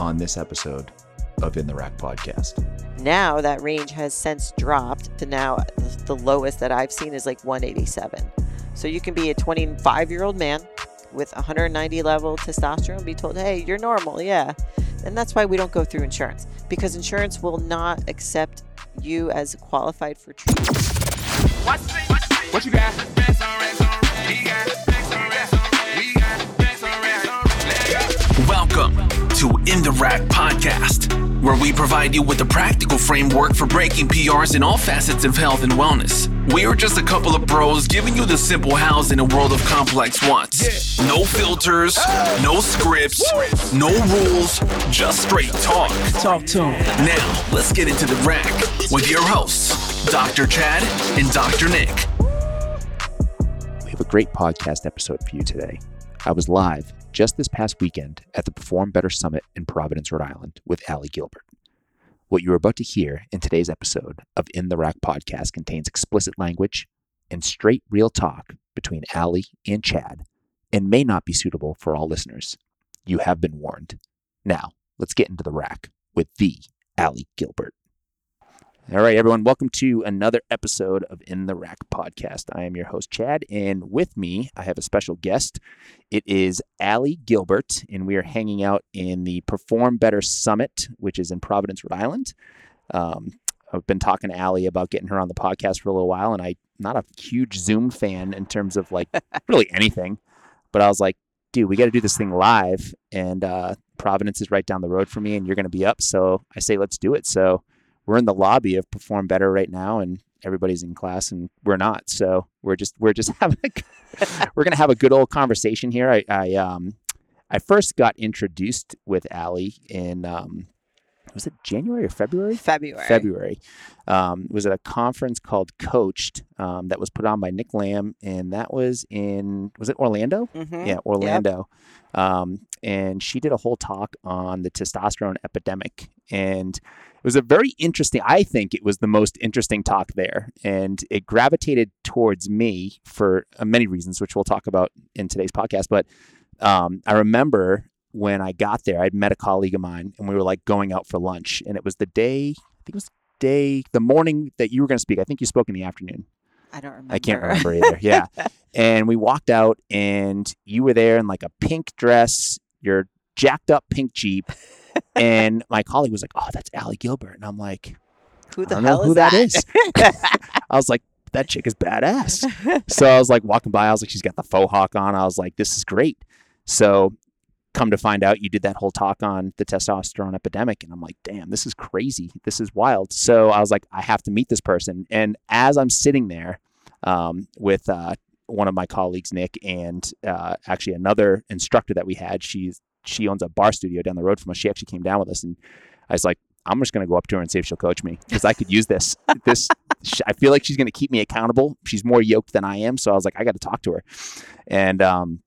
on this episode of In the Rack podcast. Now that range has since dropped to now the lowest that I've seen is like 187. So you can be a 25 year old man with 190 level testosterone and be told, hey, you're normal, yeah. And that's why we don't go through insurance because insurance will not accept you as qualified for treatment. What you got? To In the Rack Podcast, where we provide you with a practical framework for breaking PRs in all facets of health and wellness. We are just a couple of bros giving you the simple hows in a world of complex wants. No filters, no scripts, no rules, just straight talk. Talk to him. Now, let's get into the rack with your hosts, Dr. Chad and Dr. Nick. We have a great podcast episode for you today. I was live just this past weekend at the Perform Better Summit in Providence, Rhode Island with Allie Gilbert. What you're about to hear in today's episode of In the Rack podcast contains explicit language and straight real talk between Allie and Chad and may not be suitable for all listeners. You have been warned. Now, let's get into the rack with the Allie Gilbert. All right, everyone, welcome to another episode of In the Rack podcast. I am your host, Chad, and with me, I have a special guest. It is Allie Gilbert, and we are hanging out in the Perform Better Summit, which is in Providence, Rhode Island. Um, I've been talking to Allie about getting her on the podcast for a little while, and I'm not a huge Zoom fan in terms of like really anything, but I was like, dude, we got to do this thing live, and uh, Providence is right down the road for me, and you're going to be up, so I say let's do it. So we're in the lobby of Perform Better right now, and everybody's in class, and we're not. So we're just we're just having a, we're gonna have a good old conversation here. I, I um I first got introduced with Allie in um was it January or February? February. February. Um, it was at a conference called Coached um, that was put on by Nick Lamb, and that was in was it Orlando? Mhm. Yeah, Orlando. Um, and she did a whole talk on the testosterone epidemic, and it was a very interesting. I think it was the most interesting talk there, and it gravitated towards me for uh, many reasons, which we'll talk about in today's podcast. But um, I remember when I got there, I'd met a colleague of mine, and we were like going out for lunch, and it was the day. I think it was day, the morning that you were going to speak. I think you spoke in the afternoon. I don't remember. I can't remember either. Yeah. and we walked out and you were there in like a pink dress, your jacked up pink Jeep. and my colleague was like, Oh, that's Allie Gilbert. And I'm like, Who I the don't hell know who is that that? is. I was like, that chick is badass. so I was like walking by, I was like, she's got the faux hawk on. I was like, this is great. So come to find out you did that whole talk on the testosterone epidemic. And I'm like, damn, this is crazy. This is wild. So I was like, I have to meet this person. And as I'm sitting there um, with uh, one of my colleagues, Nick, and uh, actually another instructor that we had, she's she owns a bar studio down the road from us. She actually came down with us, and I was like, I'm just going to go up to her and see if she'll coach me because I could use this. this I feel like she's going to keep me accountable. She's more yoked than I am, so I was like, I got to talk to her, and um,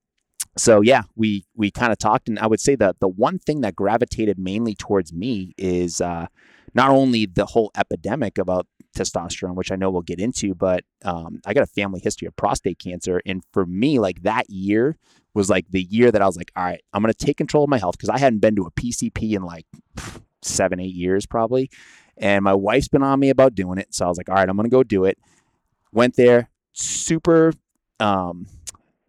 so yeah, we we kind of talked, and I would say that the one thing that gravitated mainly towards me is uh, not only the whole epidemic about testosterone, which I know we'll get into, but um, I got a family history of prostate cancer, and for me, like that year was like the year that I was like, all right, I'm gonna take control of my health because I hadn't been to a PCP in like seven, eight years probably, and my wife's been on me about doing it, so I was like, all right, I'm gonna go do it. Went there, super. Um,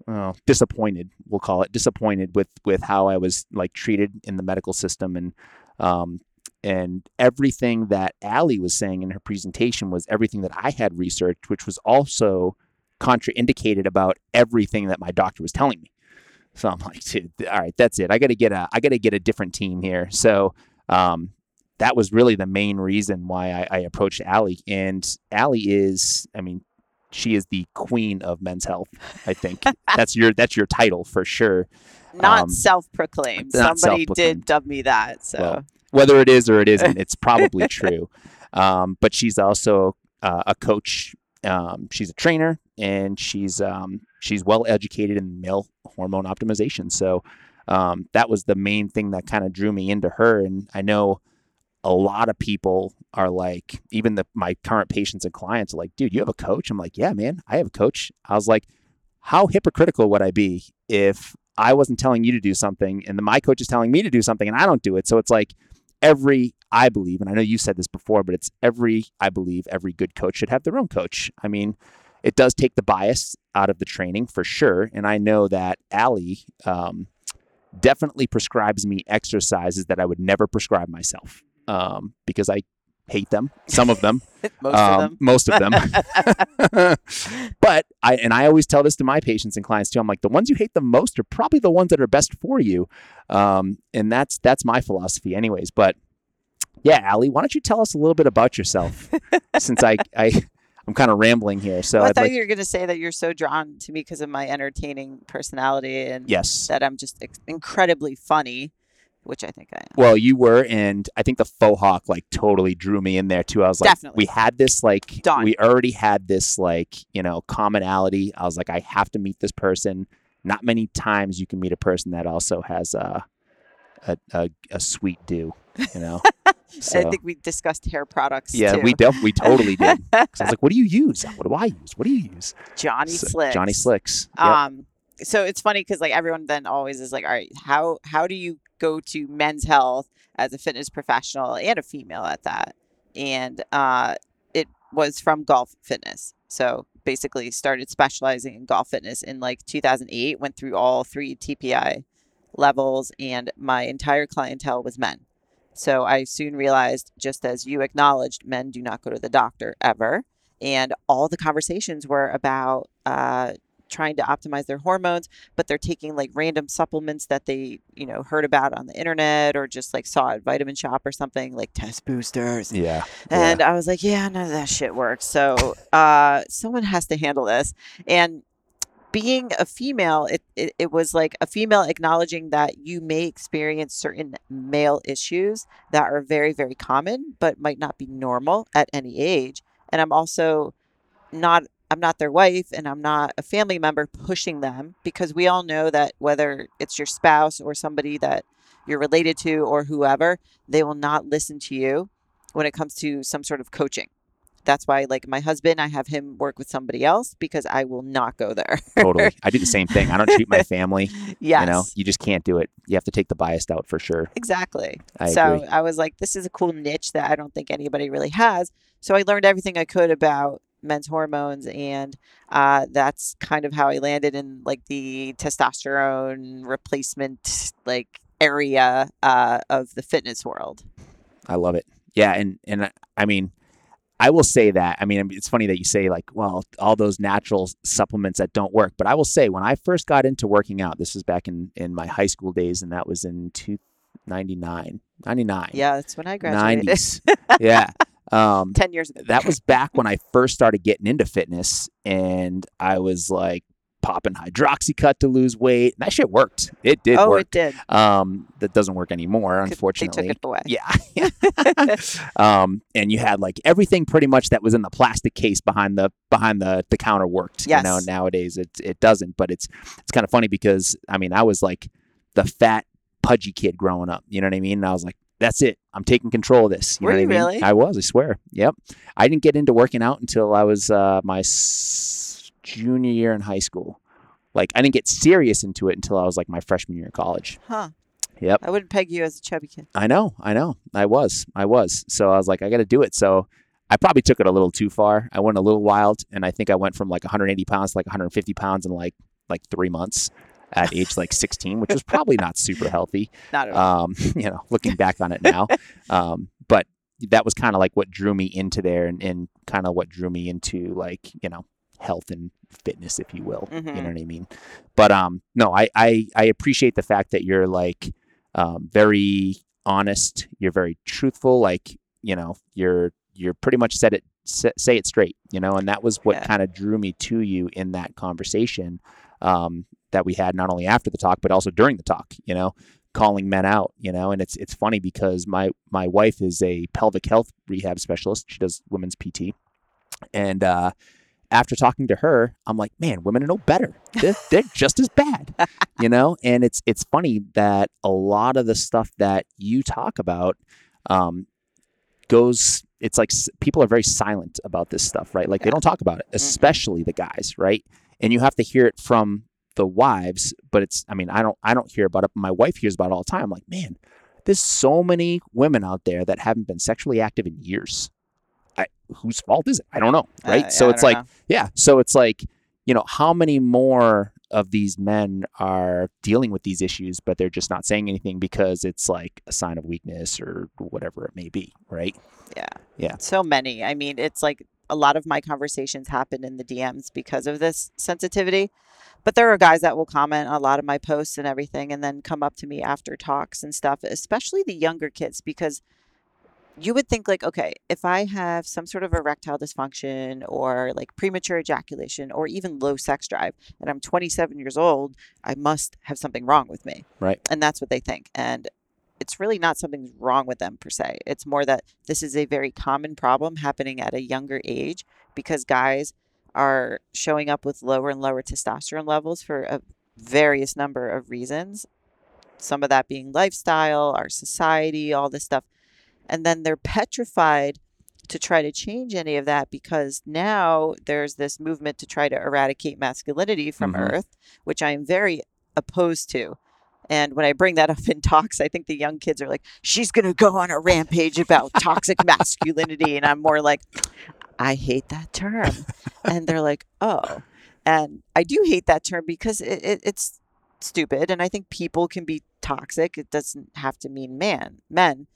well, disappointed, we'll call it disappointed with with how I was like treated in the medical system and um and everything that Allie was saying in her presentation was everything that I had researched, which was also contraindicated about everything that my doctor was telling me. So I'm like, dude, all right, that's it. I got to get a, I got to get a different team here. So um, that was really the main reason why I, I approached Allie. And Allie is, I mean, she is the queen of men's health. I think that's your that's your title for sure. Not Um, self-proclaimed. not Somebody self-proclaimed. did dub me that. So Well, whether it is or it isn't, it's probably true. Um, but she's also uh, a coach. Um, she's a trainer, and she's um, she's well educated in male hormone optimization. So um, that was the main thing that kind of drew me into her. And I know a lot of people are like, even the my current patients and clients are like, dude, you have a coach? I'm like, yeah, man, I have a coach. I was like, how hypocritical would I be if I wasn't telling you to do something, and my coach is telling me to do something, and I don't do it. So it's like every, I believe, and I know you said this before, but it's every, I believe, every good coach should have their own coach. I mean, it does take the bias out of the training for sure. And I know that Allie um, definitely prescribes me exercises that I would never prescribe myself um, because I hate them, some of them, Most um, of them. most of them. but I and I always tell this to my patients and clients too. I'm like the ones you hate the most are probably the ones that are best for you, um, and that's that's my philosophy, anyways. But yeah, Allie, why don't you tell us a little bit about yourself? Since I I I'm kind of rambling here, so Well, I thought like you were going to say that you're so drawn to me because of my entertaining personality and yes. that I'm just incredibly funny, which I think I am. Well, you were, and I think the faux hawk like totally drew me in there too. I was like, Definitely. we had this like, Done. we already had this like, you know, commonality. I was like, I have to meet this person. Not many times you can meet a person that also has a a, a, a sweet do, you know. so, I think we discussed hair products. yeah, too. we def- we totally did. I was like, what do you use? What do I use? What do you use? Johnny So- Slicks. Johnny Slicks. Yep. Um, so it's funny because like everyone then always is like, all right, how how do you go to men's health as a fitness professional and a female at that? And uh, it was from golf fitness. So basically, started specializing in golf fitness in like 2008. Went through all three TPI levels, and my entire clientele was men. So I soon realized, just as you acknowledged, men do not go to the doctor ever. And all the conversations were about uh, trying to optimize their hormones, but they're taking like random supplements that they, you know, heard about on the internet or just like saw at Vitamin Shoppe or something, like test boosters. yeah. And I was like, yeah, none of that shit works. So uh, someone has to handle this. And being a female, it, it, it was like a female acknowledging that you may experience certain male issues that are very, very common, but might not be normal at any age. And I'm also not I'm not their wife and I'm not a family member pushing them because we all know that whether it's your spouse or somebody that you're related to or whoever, they will not listen to you when it comes to some sort of coaching. That's why, like my husband, I have him work with somebody else because I will not go there. totally. I do the same thing. I don't treat my family. yes. You know, you just can't do it. You have to take the biased out for sure. Exactly. I so agree. I was like, this is a cool niche that I don't think anybody really has. So I learned everything I could about men's hormones, and uh, that's kind of how I landed in like the testosterone replacement like area uh, of the fitness world. I love it. Yeah, and and I mean, I will say that. I mean, it's funny that you say like, well, all those natural supplements that don't work. But I will say, when I first got into working out, this was back in in my high school days, and that was in two, 99, 99, Yeah, that's when I graduated. 90s. yeah. Um, Ten years ago. that was back when I first started getting into fitness, and I was like popping hydroxycut to lose weight. And that shit worked. It did oh, work. it did. Um, that doesn't work anymore, unfortunately. they took it away. Yeah. um, and you had like everything pretty much that was in the plastic case behind the behind the the counter worked. You know, Yes. nowadays it it doesn't, but it's it's kind of funny because I mean I was like the fat pudgy kid growing up. You know what I mean? And I was like, that's it. I'm taking control of this. You Were know you I mean? really? I was. I swear. Yep. I didn't get into working out until I was uh, my s- junior year in high school. Like I didn't get serious into it until I was like my freshman year of college. Huh. Yep. I wouldn't peg you as a chubby kid. I know, I know. I was, I was. So I was like, I got to do it. So I probably took it a little too far. I went a little wild, and I think I went from like 180 pounds to like 150 pounds in like like three months at age like 16, which was probably not super healthy. Not at all. Um, you know, looking back on it now, um, but that was kind of like what drew me into there, and, and kind of what drew me into like you know health and fitness, if you will. You Mhm. know what I mean? But um, no, I I, I appreciate the fact that you're like um, very honest. You're very truthful. Like you know, you're you're pretty much said it say, say it straight. You know, and that was what Yeah. kind of drew me to you in that conversation um, that we had not only after the talk but also during the talk. You know, calling men out. You know, and it's it's funny because my my wife is a pelvic health rehab specialist. She does women's PT, and uh, after talking to her, I'm like, man, women know better. They're, they're just as bad, you know. And it's it's funny that a lot of the stuff that you talk about um, goes. It's like s- people are very silent about this stuff, right? Like they don't talk about it, especially the guys, right? And you have to hear it from the wives, but it's I mean, I don't I don't hear about it. But my wife hears about it all the time. I'm like, man, there's so many women out there that haven't been sexually active in years. Whose fault is it? I don't know, Uh, right? yeah, so it's like, know. yeah, so it's like, you know, how many more of these men are dealing with these issues, but they're just not saying anything because it's like a sign of weakness or whatever it may be, right? Yeah. Yeah. So many. I mean, it's like a lot of my conversations happen in the DMs because of this sensitivity. But there are guys that will comment on a lot of my posts and everything and then come up to me after talks and stuff, especially the younger kids, because you would think like, okay, if I have some sort of erectile dysfunction or like premature ejaculation or even low sex drive and I'm 27 years old, I must have something wrong with me. Right. And that's what they think. And it's really not something wrong with them per se. It's more that this is a very common problem happening at a younger age because guys are showing up with lower and lower testosterone levels for a various number of reasons. Some of that being lifestyle, our society, all this stuff. And then they're petrified to try to change any of that because now there's this movement to try to eradicate masculinity from Mhm. earth, which I am very opposed to. And when I bring that up in talks, I think the young kids are like, she's going to go on a rampage about toxic masculinity. And I'm more like, I hate that term. and they're like, oh. And I do hate that term because it, it, it's stupid. And I think people can be toxic. It doesn't have to mean man, men.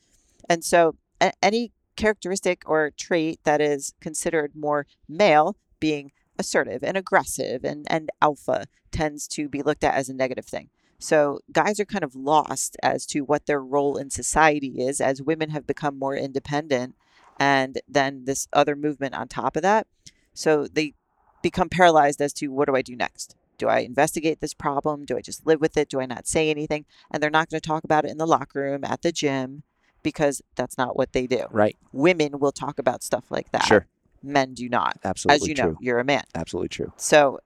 And so a- any characteristic or trait that is considered more male, being assertive and aggressive and, and alpha, tends to be looked at as a negative thing. So guys are kind of lost as to what their role in society is as women have become more independent and then this other movement on top of that. So they become paralyzed as to what do I do next? Do I investigate this problem? Do I just live with it? Do I not say anything? And they're not going to talk about it in the locker room, at the gym, because that's not what they do. Right. Women will talk about stuff like that. Sure. Men do not. Absolutely As you true. know, you're a man. Absolutely true. So,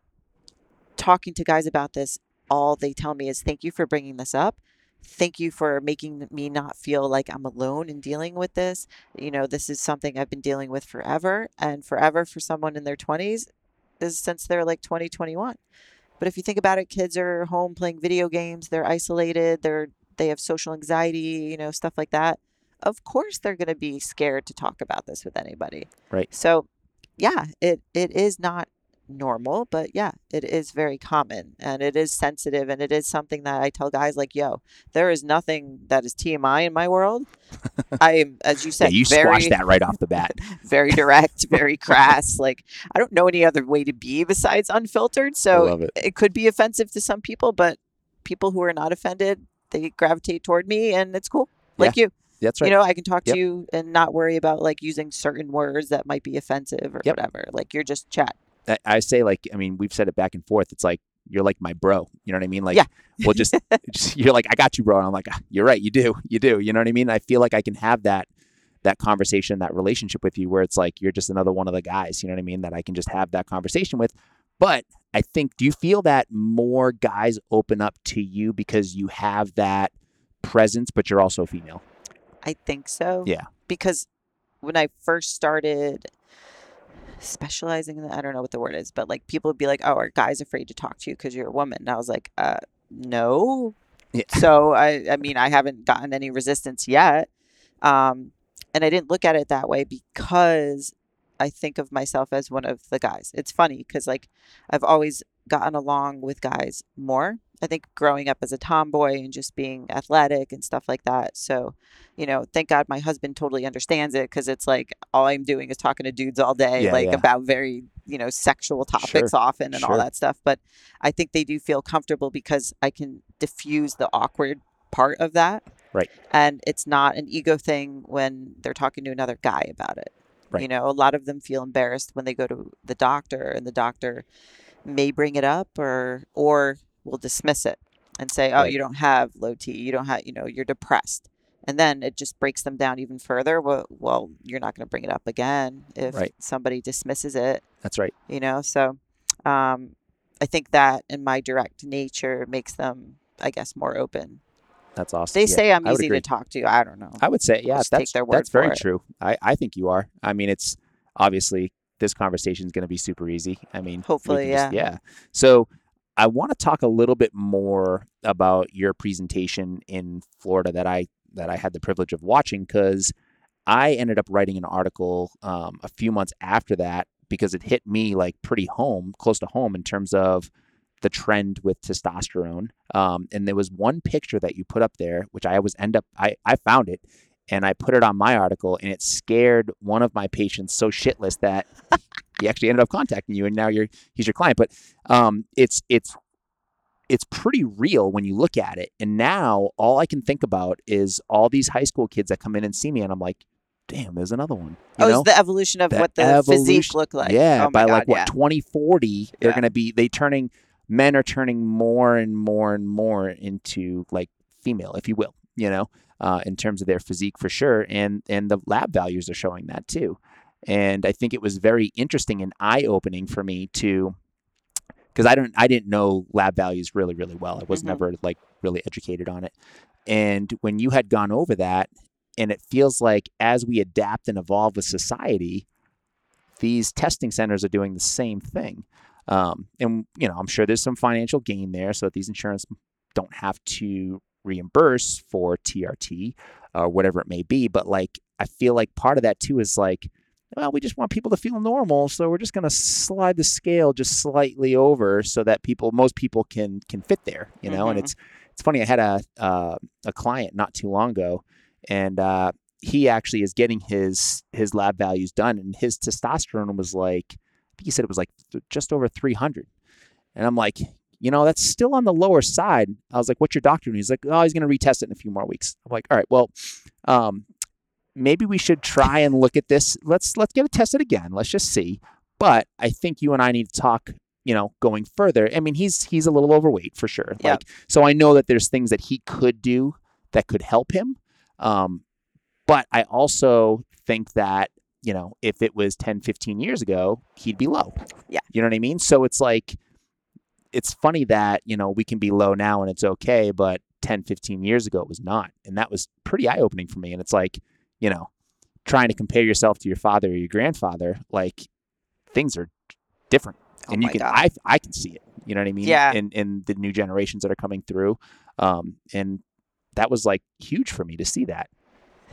talking to guys about this, all they tell me is thank you for bringing this up. Thank you for making me not feel like I'm alone in dealing with this. You know, this is something I've been dealing with forever, and forever for someone in their 20s is since they're like 20, 21. But if you think about it, kids are home playing video games, they're isolated, they're they have social anxiety, you know, stuff like that. Of course they're going to be scared to talk about this with anybody. Right. So, yeah, it it is not normal, but yeah, it is very common and it is sensitive and it is something that I tell guys like, yo, there is nothing that is TMI in my world. I am, as you Yeah, said, you very, squashed that right off the bat. very direct, very crass. Like I don't know any other way to be besides unfiltered. So it. it could be offensive to some people, but people who are not offended, they gravitate toward me and it's cool. Like you. That's right. You know, I can talk Yep. to you and not worry about like using certain words that might be offensive or Yep. whatever. Like you're just chat. I, I say like I mean we've said it back and forth. It's like you're like my bro. You know what I mean? Like Yeah. well just, just you're like I got you, bro. And I'm like "Ah, you're right. You do. You do. You know what I mean? I feel like I can have that that conversation, that relationship with you, where it's like you're just another one of the guys. You know what I mean? That I can just have that conversation with. But I think, do you feel that more guys open up to you because you have that presence, but you're also female? I think so. Yeah. Because when I first started specializing in, the, I don't know what the word is, but like people would be like, "Oh, are guys afraid to talk to you because you're a woman?" And I was like, "Uh, no." Yeah. So I, I mean, I haven't gotten any resistance yet, um, and I didn't look at it that way because I think of myself as one of the guys. It's funny because like I've always gotten along with guys more. I think growing up as a tomboy and just being athletic and stuff like that. So, you know, thank God my husband totally understands it because it's like all I'm doing is talking to dudes all day, Yeah, like yeah. about very, you know, sexual topics Sure, often and all that stuff. But I think they do feel comfortable because I can diffuse the awkward part of that. Right. And it's not an ego thing when they're talking to another guy about it. You know, a lot of them feel embarrassed when they go to the doctor and the doctor may bring it up or or will dismiss it and say, "Oh, Right. you don't have low T. You don't have, you know, you're depressed." And then it just breaks them down even further. Well, well you're not going to bring it up again if Right. somebody dismisses it, That's right. you know? So um, I think that in my direct nature makes them, I guess, more open. That's awesome. They Yeah, say I'm easy agree. to talk to. I don't know. I would say, yeah, just that's that's very it. true. I, I think you are. I mean, it's obviously this conversation is going to be super easy. I mean, Hopefully, just- yeah. yeah. So I want to talk a little bit more about your presentation in Florida that I that I had the privilege of watching because I ended up writing an article um, a few months after that because it hit me like pretty home, close to home in terms of the trend with testosterone. Um, and there was one picture that you put up there, which I always end up, I, I found it and I put it on my article and it scared one of my patients so shitless that he actually ended up contacting you and now you're, he's your client. But um, it's, it's, it's pretty real when you look at it. And now all I can think about is all these high school kids that come in and see me and I'm like, damn, there's another one. You oh, know? it's the evolution of The what the physique evolution- looked like. Yeah, oh by God, like what yeah. 2040, they're Yeah. gonna be they turning men are turning more and more and more into like female, if you will, you know, uh, in terms of their physique for sure, and and the lab values are showing that too. And I think it was very interesting and eye opening for me to because I don't I didn't know lab values really really well. I was Mhm. never like really educated on it. And when you had gone over that, and it feels like as we adapt and evolve with society, these testing centers are doing the same thing. Um, and you know, I'm sure there's some financial gain there, so that these insurance don't have to reimburse for TRT or whatever it may be. But like, I feel like part of that too is like, well, we just want people to feel normal, so we're just going to slide the scale just slightly over so that people, most people can can fit there, you know. And Mhm. it's it's funny. I had a uh, a client not too long ago, and uh, he actually is getting his his lab values done, and his testosterone was like, I think he said it was like th- just over 300, and I'm like, you know, that's still on the lower side. I was like, what's your doctor? And he's like, oh, he's going to retest it in a few more weeks. I'm like, all right, well, um, maybe we should try and look at this. Let's let's get it tested again. Let's just see. But I think you and I need to talk. You know, going further. I mean, he's he's a little overweight for sure. Yep. Like, so I know that there's things that he could do that could help him. Um, but I also think that you know, if it was 10, 15 years ago, he'd be low. Yeah. You know what I mean? So it's like, it's funny that, you know, we can be low now and it's okay, but 10, 15 years ago it was not. And that was pretty eye opening for me. And it's like, you know, trying to compare yourself to your father or your grandfather, like things are different. Oh and you can, God. I, I can see it. You know what I mean? Yeah. In, in the new generations that are coming through. Um, and that was like huge for me to see that.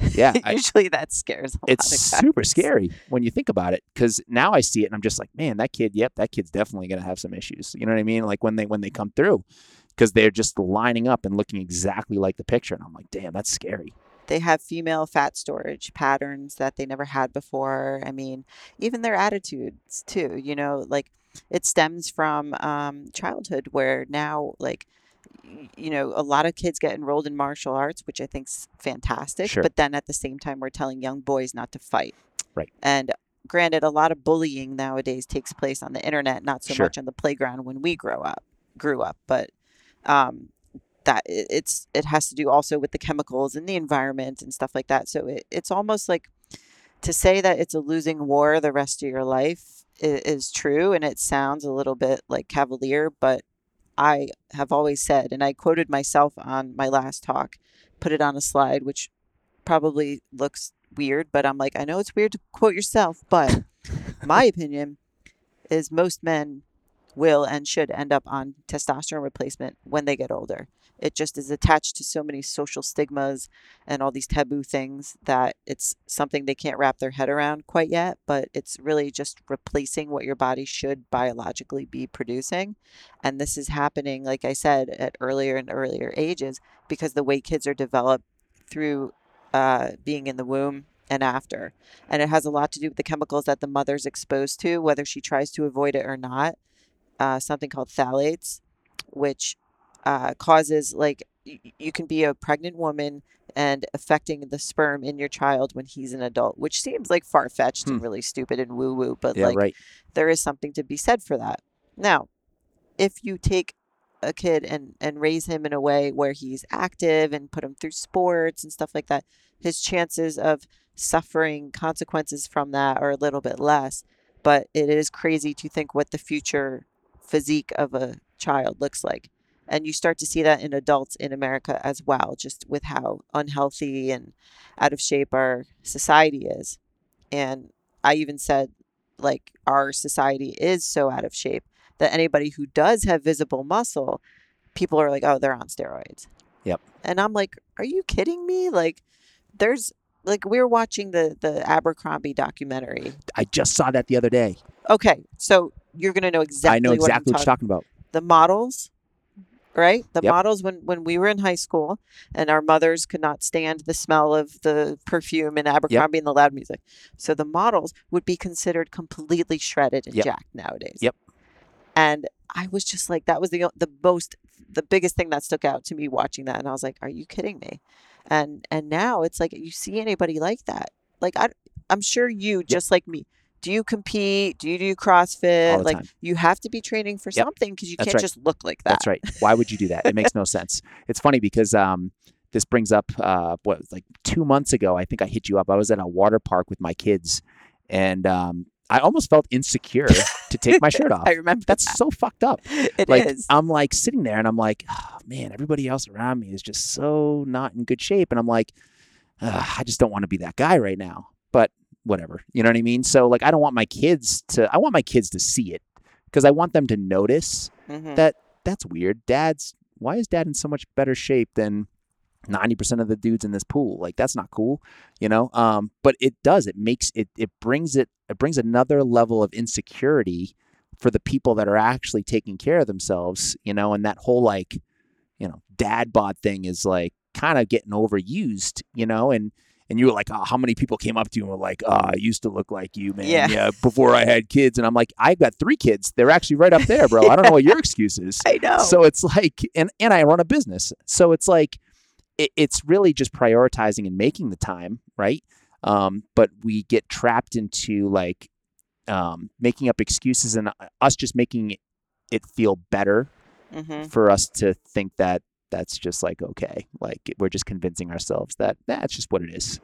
Yeah. I, Usually that scares a lot it's super scary when you think about it because now I see it and I'm just like, man, that kid, yep, that kid's definitely gonna have some issues. You know what I mean? Like when they when they come through, because they're just lining up and looking exactly like the picture, and I'm like, damn, that's scary. They have female fat storage patterns that they never had before. I mean, even their attitudes too. You know, like it stems from um, childhood where now like you know a lot of kids get enrolled in martial arts which i think's fantastic Sure. but then at the same time we're telling young boys not to fight Right. and granted a lot of bullying nowadays takes place on the internet not so Sure. much on the playground when we grow up grew up but um that it's it has to do also with the chemicals and the environment and stuff like that so it, it's almost like to say that it's a losing war the rest of your life is, is true and it sounds a little bit like cavalier but i have always said and i quoted myself on my last talk put it on a slide which probably looks weird but i'm like i know it's weird to quote yourself but my opinion is most men will and should end up on testosterone replacement when they get older it just is attached to so many social stigmas and all these taboo things that it's something they can't wrap their head around quite yet, but it's really just replacing what your body should biologically be producing. And this is happening, like I said, at earlier and earlier ages because the way kids are developed through uh, being in the womb and after. And it has a lot to do with the chemicals that the mother's exposed to, whether she tries to avoid it or not. Uh, something called phthalates, which uh, causes like y- you can be a pregnant woman and affecting the sperm in your child when he's an adult, which seems like far fetched and Hmm. really stupid and woo woo, but Yeah, like right. there is something to be said for that. Now, if you take a kid and and raise him in a way where he's active and put him through sports and stuff like that, his chances of suffering consequences from that are a little bit less. But it is crazy to think what the future physique of a child looks like. And you start to see that in adults in America as well, just with how unhealthy and out of shape our society is. And I even said, like, our society is so out of shape that anybody who does have visible muscle, people are like, oh, they're on steroids. Yep. And I'm like, are you kidding me? Like, there's like we were watching the the Abercrombie documentary. I just saw that the other day. Okay, so you're gonna know exactly. I know what, I'm exactly what, talking- you're talking about. the models right the Yep. models when when we were in high school and our mothers could not stand the smell of the perfume and abercrombie and the loud music so the models would be considered completely shredded and Yep. jacked nowadays Yep. and i was just like that was the the most the biggest thing that stuck out to me watching that and i was like are you kidding me and and now it's like you see anybody like that like i i'm sure you just like me do you compete do you do crossfit like time. you have to be training for Yep. something because you That's can't right. just look like that That's right. Why would you do that? It makes no sense. It's funny because um, this brings up uh, what like two months ago. I think I hit you up. I was at a water park with my kids, and um, I almost felt insecure to take my shirt off. i remember That's that. so fucked up. It like is. I'm like sitting there and I'm like, oh, man, everybody else around me is just so not in good shape, and I'm like, I just don't want to be that guy right now. But whatever, you know what I mean? So like, I don't want my kids to. I want my kids to see it because I want them to notice Mhm. that that's weird. Dad's why is dad in so much better shape than 90% of the dudes in this pool? Like that's not cool, you know? Um, but it does. It makes it it brings it it brings another level of insecurity for the people that are actually taking care of themselves, you know, and that whole like, you know, dad bod thing is like kind of getting overused, you know, and and you were like, oh, how many people came up to you and were like, oh, I used to look like you, man. Yeah. before I had kids. And I'm like, I've got three kids. They're actually right up there, bro. I don't know what your excuse is. i know So it's like, and and I run a business, so it's like, it, it's really just prioritizing and making the time, right? Um, but we get trapped into like um, making up excuses and uh, us just making it feel better hmm for us to think that that's just like okay, like we're just convincing ourselves that that's just what it is.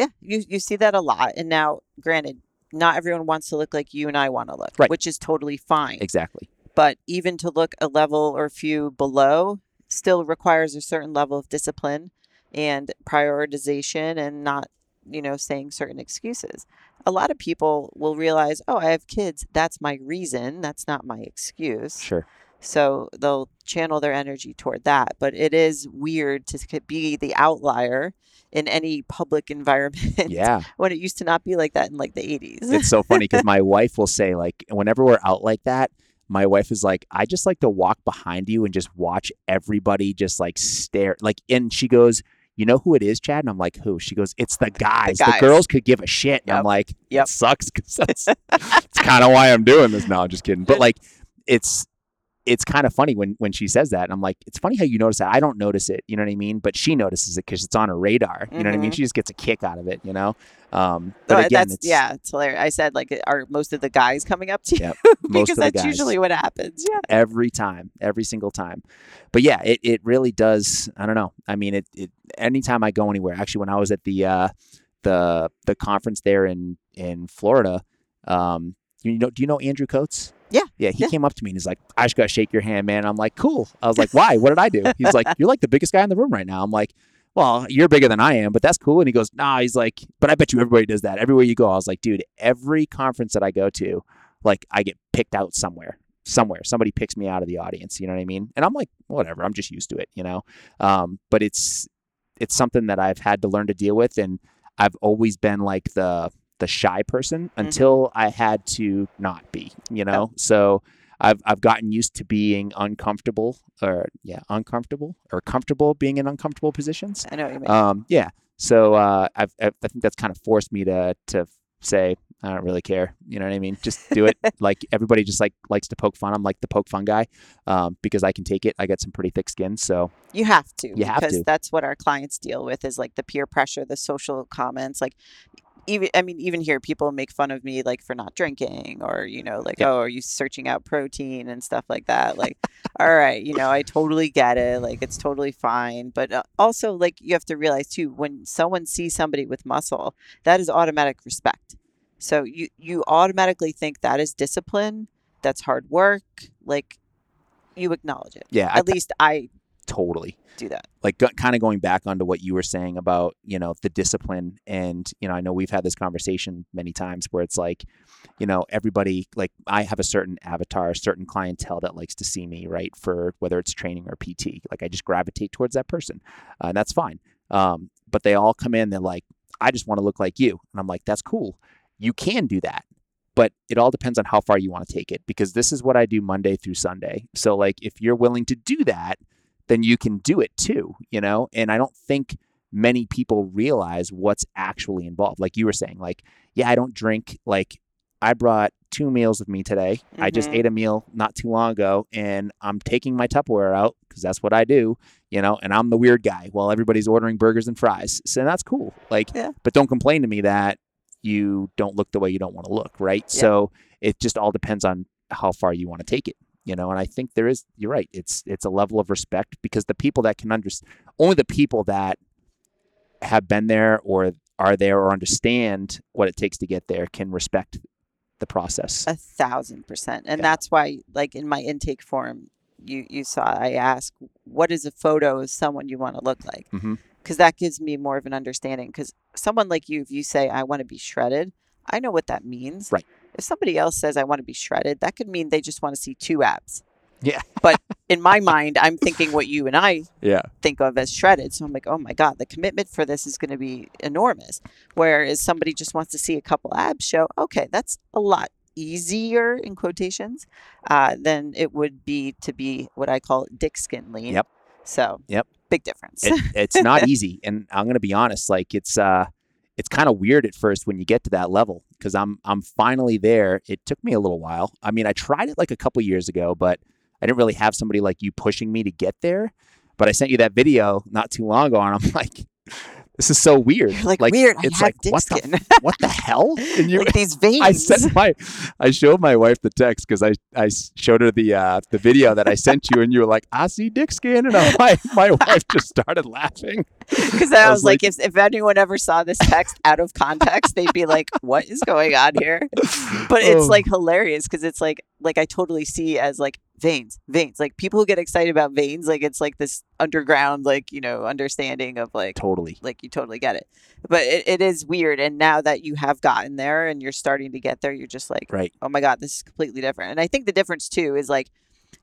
yeah you, you see that a lot and now granted not everyone wants to look like you and i want to look Right. which is totally fine Exactly. but even to look a level or a few below still requires a certain level of discipline and prioritization and not you know saying certain excuses a lot of people will realize oh i have kids that's my reason that's not my excuse Sure. So they'll channel their energy toward that but it is weird to be the outlier in any public environment Yeah. when it used to not be like that in like the 80s it's so funny because my wife will say like whenever we're out like that my wife is like i just like to walk behind you and just watch everybody just like stare like and she goes you know who it is chad? And i'm like who? She goes it's the guys. The, guys. girls could give a shit. And i'm like Yep. it sucks because that's it's kind of why i'm doing this. No i'm just kidding. But like it's it's kind of funny when when she says that and i'm like it's funny how you notice that i don't notice it you know what i mean but she notices it because it's on her radar you know what i mean Mhm. she just gets a kick out of it you know um but again that's it's yeah, it's hilarious. I said like, are most of the guys coming up to you? Yep, because that's usually what happens. Yeah. every time, every single time. But yeah, it, it really does. I don't know. I mean, it, it anytime I go anywhere. Actually, when I was at the uh, the the conference there in in Florida, um, you know, do you know Andrew Coates? Yeah, Yeah, he yeah. came up to me and he's like, "I just gotta shake your hand, man." I'm like, "Cool." I was like, "Why? What did I do?" He's like, "You're like the biggest guy in the room right now." I'm like, "Well, you're bigger than I am, but that's cool." And he goes, "Nah." He's like, "But I bet you everybody does that everywhere you go." I was like, "Dude, every conference that I go to, like, I get picked out somewhere." somewhere somebody picks me out of the audience you know what i mean and i'm like whatever i'm just used to it you know um, but it's it's something that i've had to learn to deal with and i've always been like the the shy person until i had to not be you know so I've, I've gotten used to being uncomfortable or yeah uncomfortable or comfortable being in uncomfortable positions I know what you mean. um, yeah so uh, I've, I've, i think that's kind of forced me to to say I don't really care. You know what I mean? Just do it. like everybody just like likes to poke fun. I'm like the poke fun guy um, because I can take it. I got some pretty thick skin. So you have to you have because to. that's what our clients deal with is like the peer pressure, the social comments. Like even I mean, even here people make fun of me like for not drinking or, you know, like, Yep. oh, are you searching out protein and stuff like that? Like, all right, you know, I totally get it. Like it's totally fine. But uh, also like you have to realize too, when someone sees somebody with muscle, that is automatic respect. So you you automatically think that is discipline, that's hard work, like you acknowledge it. yeah, I, At least I Totally. do that. like kind of going back onto what you were saying about you know the discipline and you know i know we've had this conversation many times where it's like you know everybody like i have a certain avatar a certain clientele that likes to see me right for whether it's training or pt like i just gravitate towards that person uh, and that's fine. Um, but they all come in they're like i just want to look like you. And i'm like that's cool. You can do that but it all depends on how far you want to take it because this is what i do monday through sunday. So like if you're willing to do that then you can do it too, you know? And I don't think many people realize what's actually involved. Like you were saying, like, yeah, I don't drink. Like, I brought two meals with me today. I just Mhm. ate a meal not too long ago, and I'm taking my Tupperware out because that's what I do, you know, and I'm the weird guy while everybody's ordering burgers and fries. So that's cool. Like, Yeah. but don't complain to me that you don't look the way you don't want to look, right? Yeah. So it just all depends on how far you want to take it you know and i think there is you're right it's it's a level of respect because the people that can understand only the people that have been there or are there or understand what it takes to get there can respect the process A thousand percent. And Yeah. that's why, like in my intake form, you you saw I ask, what is a photo of someone you want to look like? Mm-hmm. Because that gives me more of an understanding. Because someone like you, if you say I want to be shredded, I know what that means. Right. If somebody else says I want to be shredded, that could mean they just want to see two abs. Yeah. but in my mind, I'm thinking what you and I yeah think of as shredded. So I'm like, oh my God, the commitment for this is going to be enormous. Whereas somebody just wants to see a couple abs show, okay, that's a lot easier in quotations uh, than it would be to be what I call dick skin lean. Yep. So, Yep. big difference. it, it's not easy and i'm going to be honest like it's uh it's kind of weird at first when you get to that level because i'm i'm finally there. It took me a little while. I mean i tried it like a couple years ago but i didn't really have somebody like you pushing me to get there. But i sent you that video not too long ago and i'm like this is so weird You're like, weird, I it's like dick what skin. the what the hell and you like these veins. I sent my, I showed my wife the text because I I showed her the uh, the video that I sent you, and you were like, "I see dick skin," and I'm like, my wife just started laughing. Because I I, was was like, if, if anyone ever saw this text out of context, they'd be like, what is going on here? But it's Oh. like hilarious because it's like, like I totally see as like veins, veins. Like people who get excited about veins, like it's like this underground, like, you know, understanding of like, totally. like you totally get it. But it, it is weird. And now that you have gotten there and you're starting to get there, you're just like, Right. oh my God, this is completely different. And I think the difference too is like,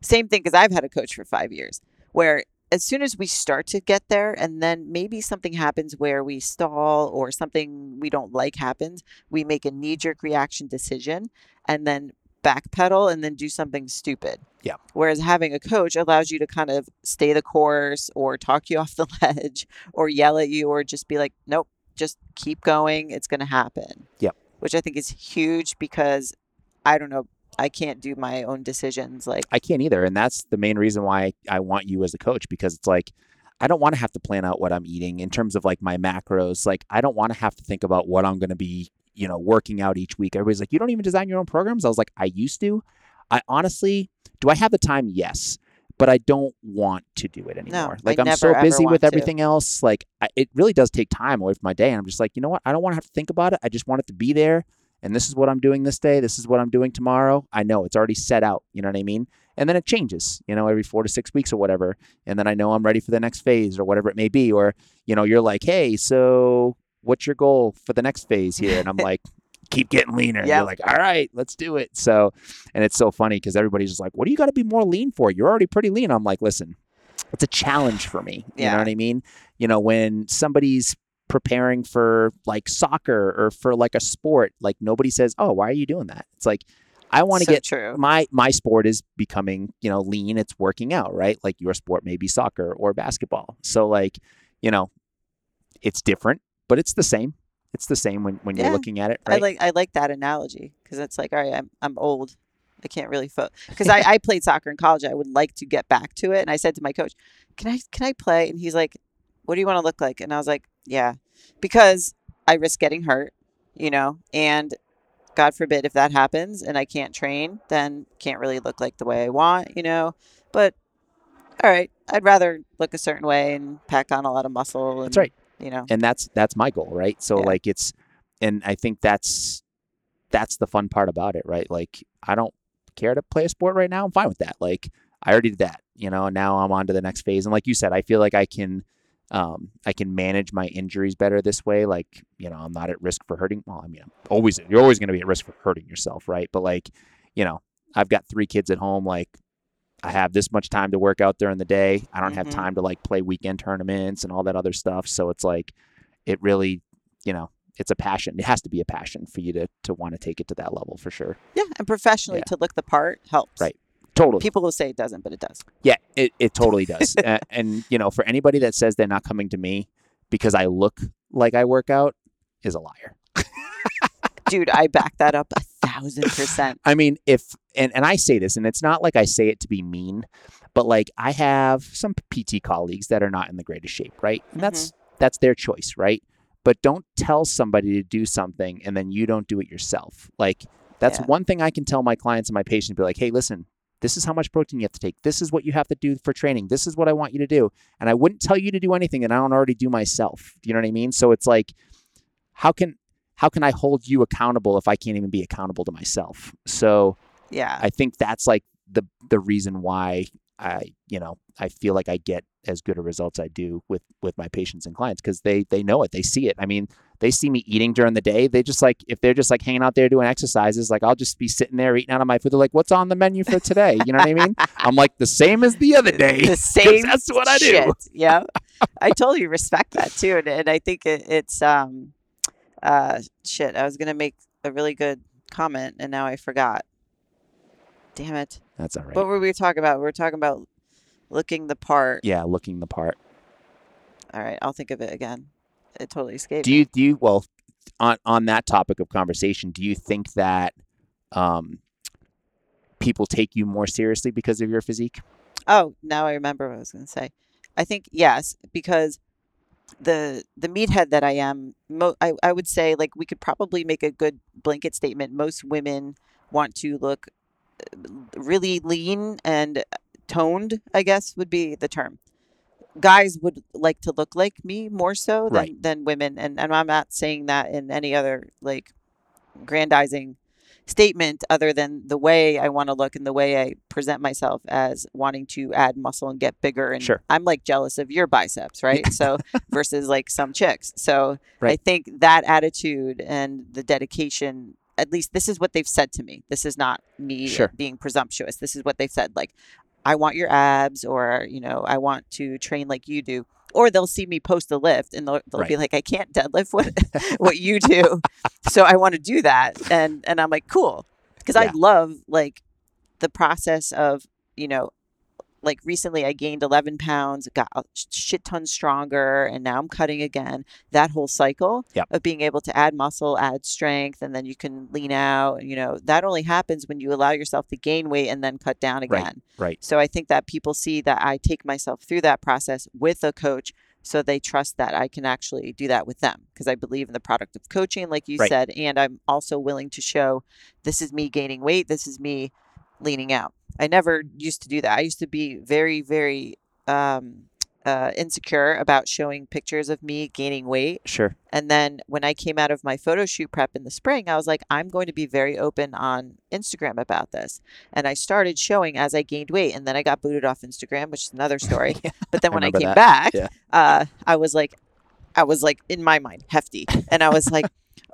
same thing because I've had a coach for five years where as soon as we start to get there and then maybe something happens where we stall or something we don't like happens, we make a knee jerk reaction decision and then backpedal and then do something stupid. Yeah. Whereas having a coach allows you to kind of stay the course or talk you off the ledge or yell at you or just be like, nope, just keep going. It's going to happen. Yep. Which I think is huge because I don't know, I can't do my own decisions. Like, I can't either, and that's the main reason why I want you as a coach because it's like I don't want to have to plan out what I'm eating in terms of like my macros. Like I don't want to have to think about what I'm going to be, you know, working out each week. Everybody's like, you don't even design your own programs. I was like, I used to. I honestly, do I have the time? Yes. But I don't want to do it anymore. I like I'm never, so busy with to. everything else. Like I, it really does take time away from my day, and I'm just like, you know what? I don't want to have to think about it. I just want it to be there. And this is what I'm doing this day. This is what I'm doing tomorrow. I know it's already set out. You know what I mean? And then it changes. You know, every four to six weeks or whatever. And then I know I'm ready for the next phase or whatever it may be. Or you know, you're like, hey, so what's your goal for the next phase here? And I'm like, keep getting leaner. And Yep. You're like, all right, let's do it. So, and it's so funny because everybody's just like, what do you got to be more lean for? You're already pretty lean. I'm like, listen, it's a challenge for me. You Yeah. know what I mean? You know, when somebody's preparing for like soccer or for like a sport, like nobody says, oh, why are you doing that? It's like, I want to so get true. my my sport is becoming you know lean it's working out right like your sport may be soccer or basketball so like you know it's different but it's the same it's the same when, when Yeah. you're looking at it Right? I like I like that analogy because it's like, all right, I'm I'm old. I can't really fo because I, I played soccer in college. I would like to get back to it, and I said to my coach, "Can I can I play?" And he's like, "What do you want to look like?" And I was like, "Yeah," because I risk getting hurt, you know, and God forbid if that happens and I can't train, then can't really look like the way I want, you know. But all right, I'd rather look a certain way and pack on a lot of muscle. And, That's right. You know, and that's that's my goal right so Yeah. like it's and i think that's that's the fun part about it right like i don't care to play a sport right now i'm fine with that like I already did that, you know, and now I'm on to the next phase. And like you said, I feel like I can, um, I can manage my injuries better this way. Like, you know, I'm not at risk for hurting. Well, I mean, I'm always, you're always going to be at risk for hurting yourself, right? But like, you know, I've got three kids at home. Like, I have this much time to work out during the day. I don't have Mhm. time to like play weekend tournaments and all that other stuff. So it's like, it really, you know, it's a passion. It has to be a passion for you to to want to take it to that level for sure. Yeah, and professionally Yeah. to look the part helps. Right. Totally. People will say it doesn't, but it does. Yeah, it, it totally does. uh, and you know, for anybody that says they're not coming to me because I look like I work out is a liar. Dude, I back that up a thousand percent. I mean, if and and I say this, and it's not like I say it to be mean, but like I have some PT colleagues that are not in the greatest shape, right? And that's mm-hmm. that's their choice, right? But don't tell somebody to do something and then you don't do it yourself. Like that's Yeah. one thing I can tell my clients and my patients. Be like, hey, listen, this is how much protein you have to take. This is what you have to do for training. This is what I want you to do. And I wouldn't tell you to do anything that I don't already do myself. You know what I mean? So it's like, how can how can I hold you accountable if I can't even be accountable to myself? So Yeah. I think that's like the the reason why I you know I feel like I get as good a results I do with with my patients and clients because they they know it they see it I mean they see me eating during the day they just like if they're just like hanging out there doing exercises like I'll just be sitting there eating out of my food they're like what's on the menu for today you know what I mean I'm like the same as the other day the same that's what I do shit. Yeah. I totally respect that too. And, and I think it, it's, um, uh, shit. I was going to make a really good comment and now I forgot. Damn it. that's all right What were we talking about? We were talking about looking the part. yeah looking the part All right. I'll think of it again. It totally escaped do me. you do you well on on that topic of conversation do you think that um people take you more seriously because of your physique Oh, now I remember what I was going to say. I think yes, because the the meathead that I am, mo- I I would say like we could probably make a good blanket statement. Most women want to look uh, really lean and toned. I guess would be the term. Guys would like to look like me more so than Right. than women, and and I'm not saying that in any other like grandizing statement other than the way I want to look and the way I present myself as wanting to add muscle and get bigger. And Sure. I'm like jealous of your biceps, right? So versus like some chicks. So I think that attitude and the dedication, at least this is what they've said to me. This is not me Sure. being presumptuous. This is what they've said. Like, I want your abs, or you know, I want to train like you do. Or they'll see me post a lift and they'll, they'll be like, I can't deadlift what what you do, so I want to do that. And and I'm like, cool, because I love like the process of you know, like recently I gained 11 pounds, got a shit ton stronger, and now I'm cutting again. That whole cycle Yep. of being able to add muscle, add strength, and then you can lean out. You know, that only happens when you allow yourself to gain weight and then cut down Right. again. right So I think that people see that I take myself through that process with a coach. So they trust that I can actually do that with them because I believe in the product of coaching, like you Right. said, and I'm also willing to show this is me gaining weight, this is me leaning out. I never used to do that. I used to be very, very um, uh, insecure about showing pictures of me gaining weight. sure And then when I came out of my photo shoot prep in the spring, I was like, I'm going to be very open on Instagram about this. And I started showing as I gained weight. And then I got booted off Instagram, which is another story. Yeah, But then when I, remember came that. back, Yeah. uh, I was like, I was like, in my mind, hefty. And I was like,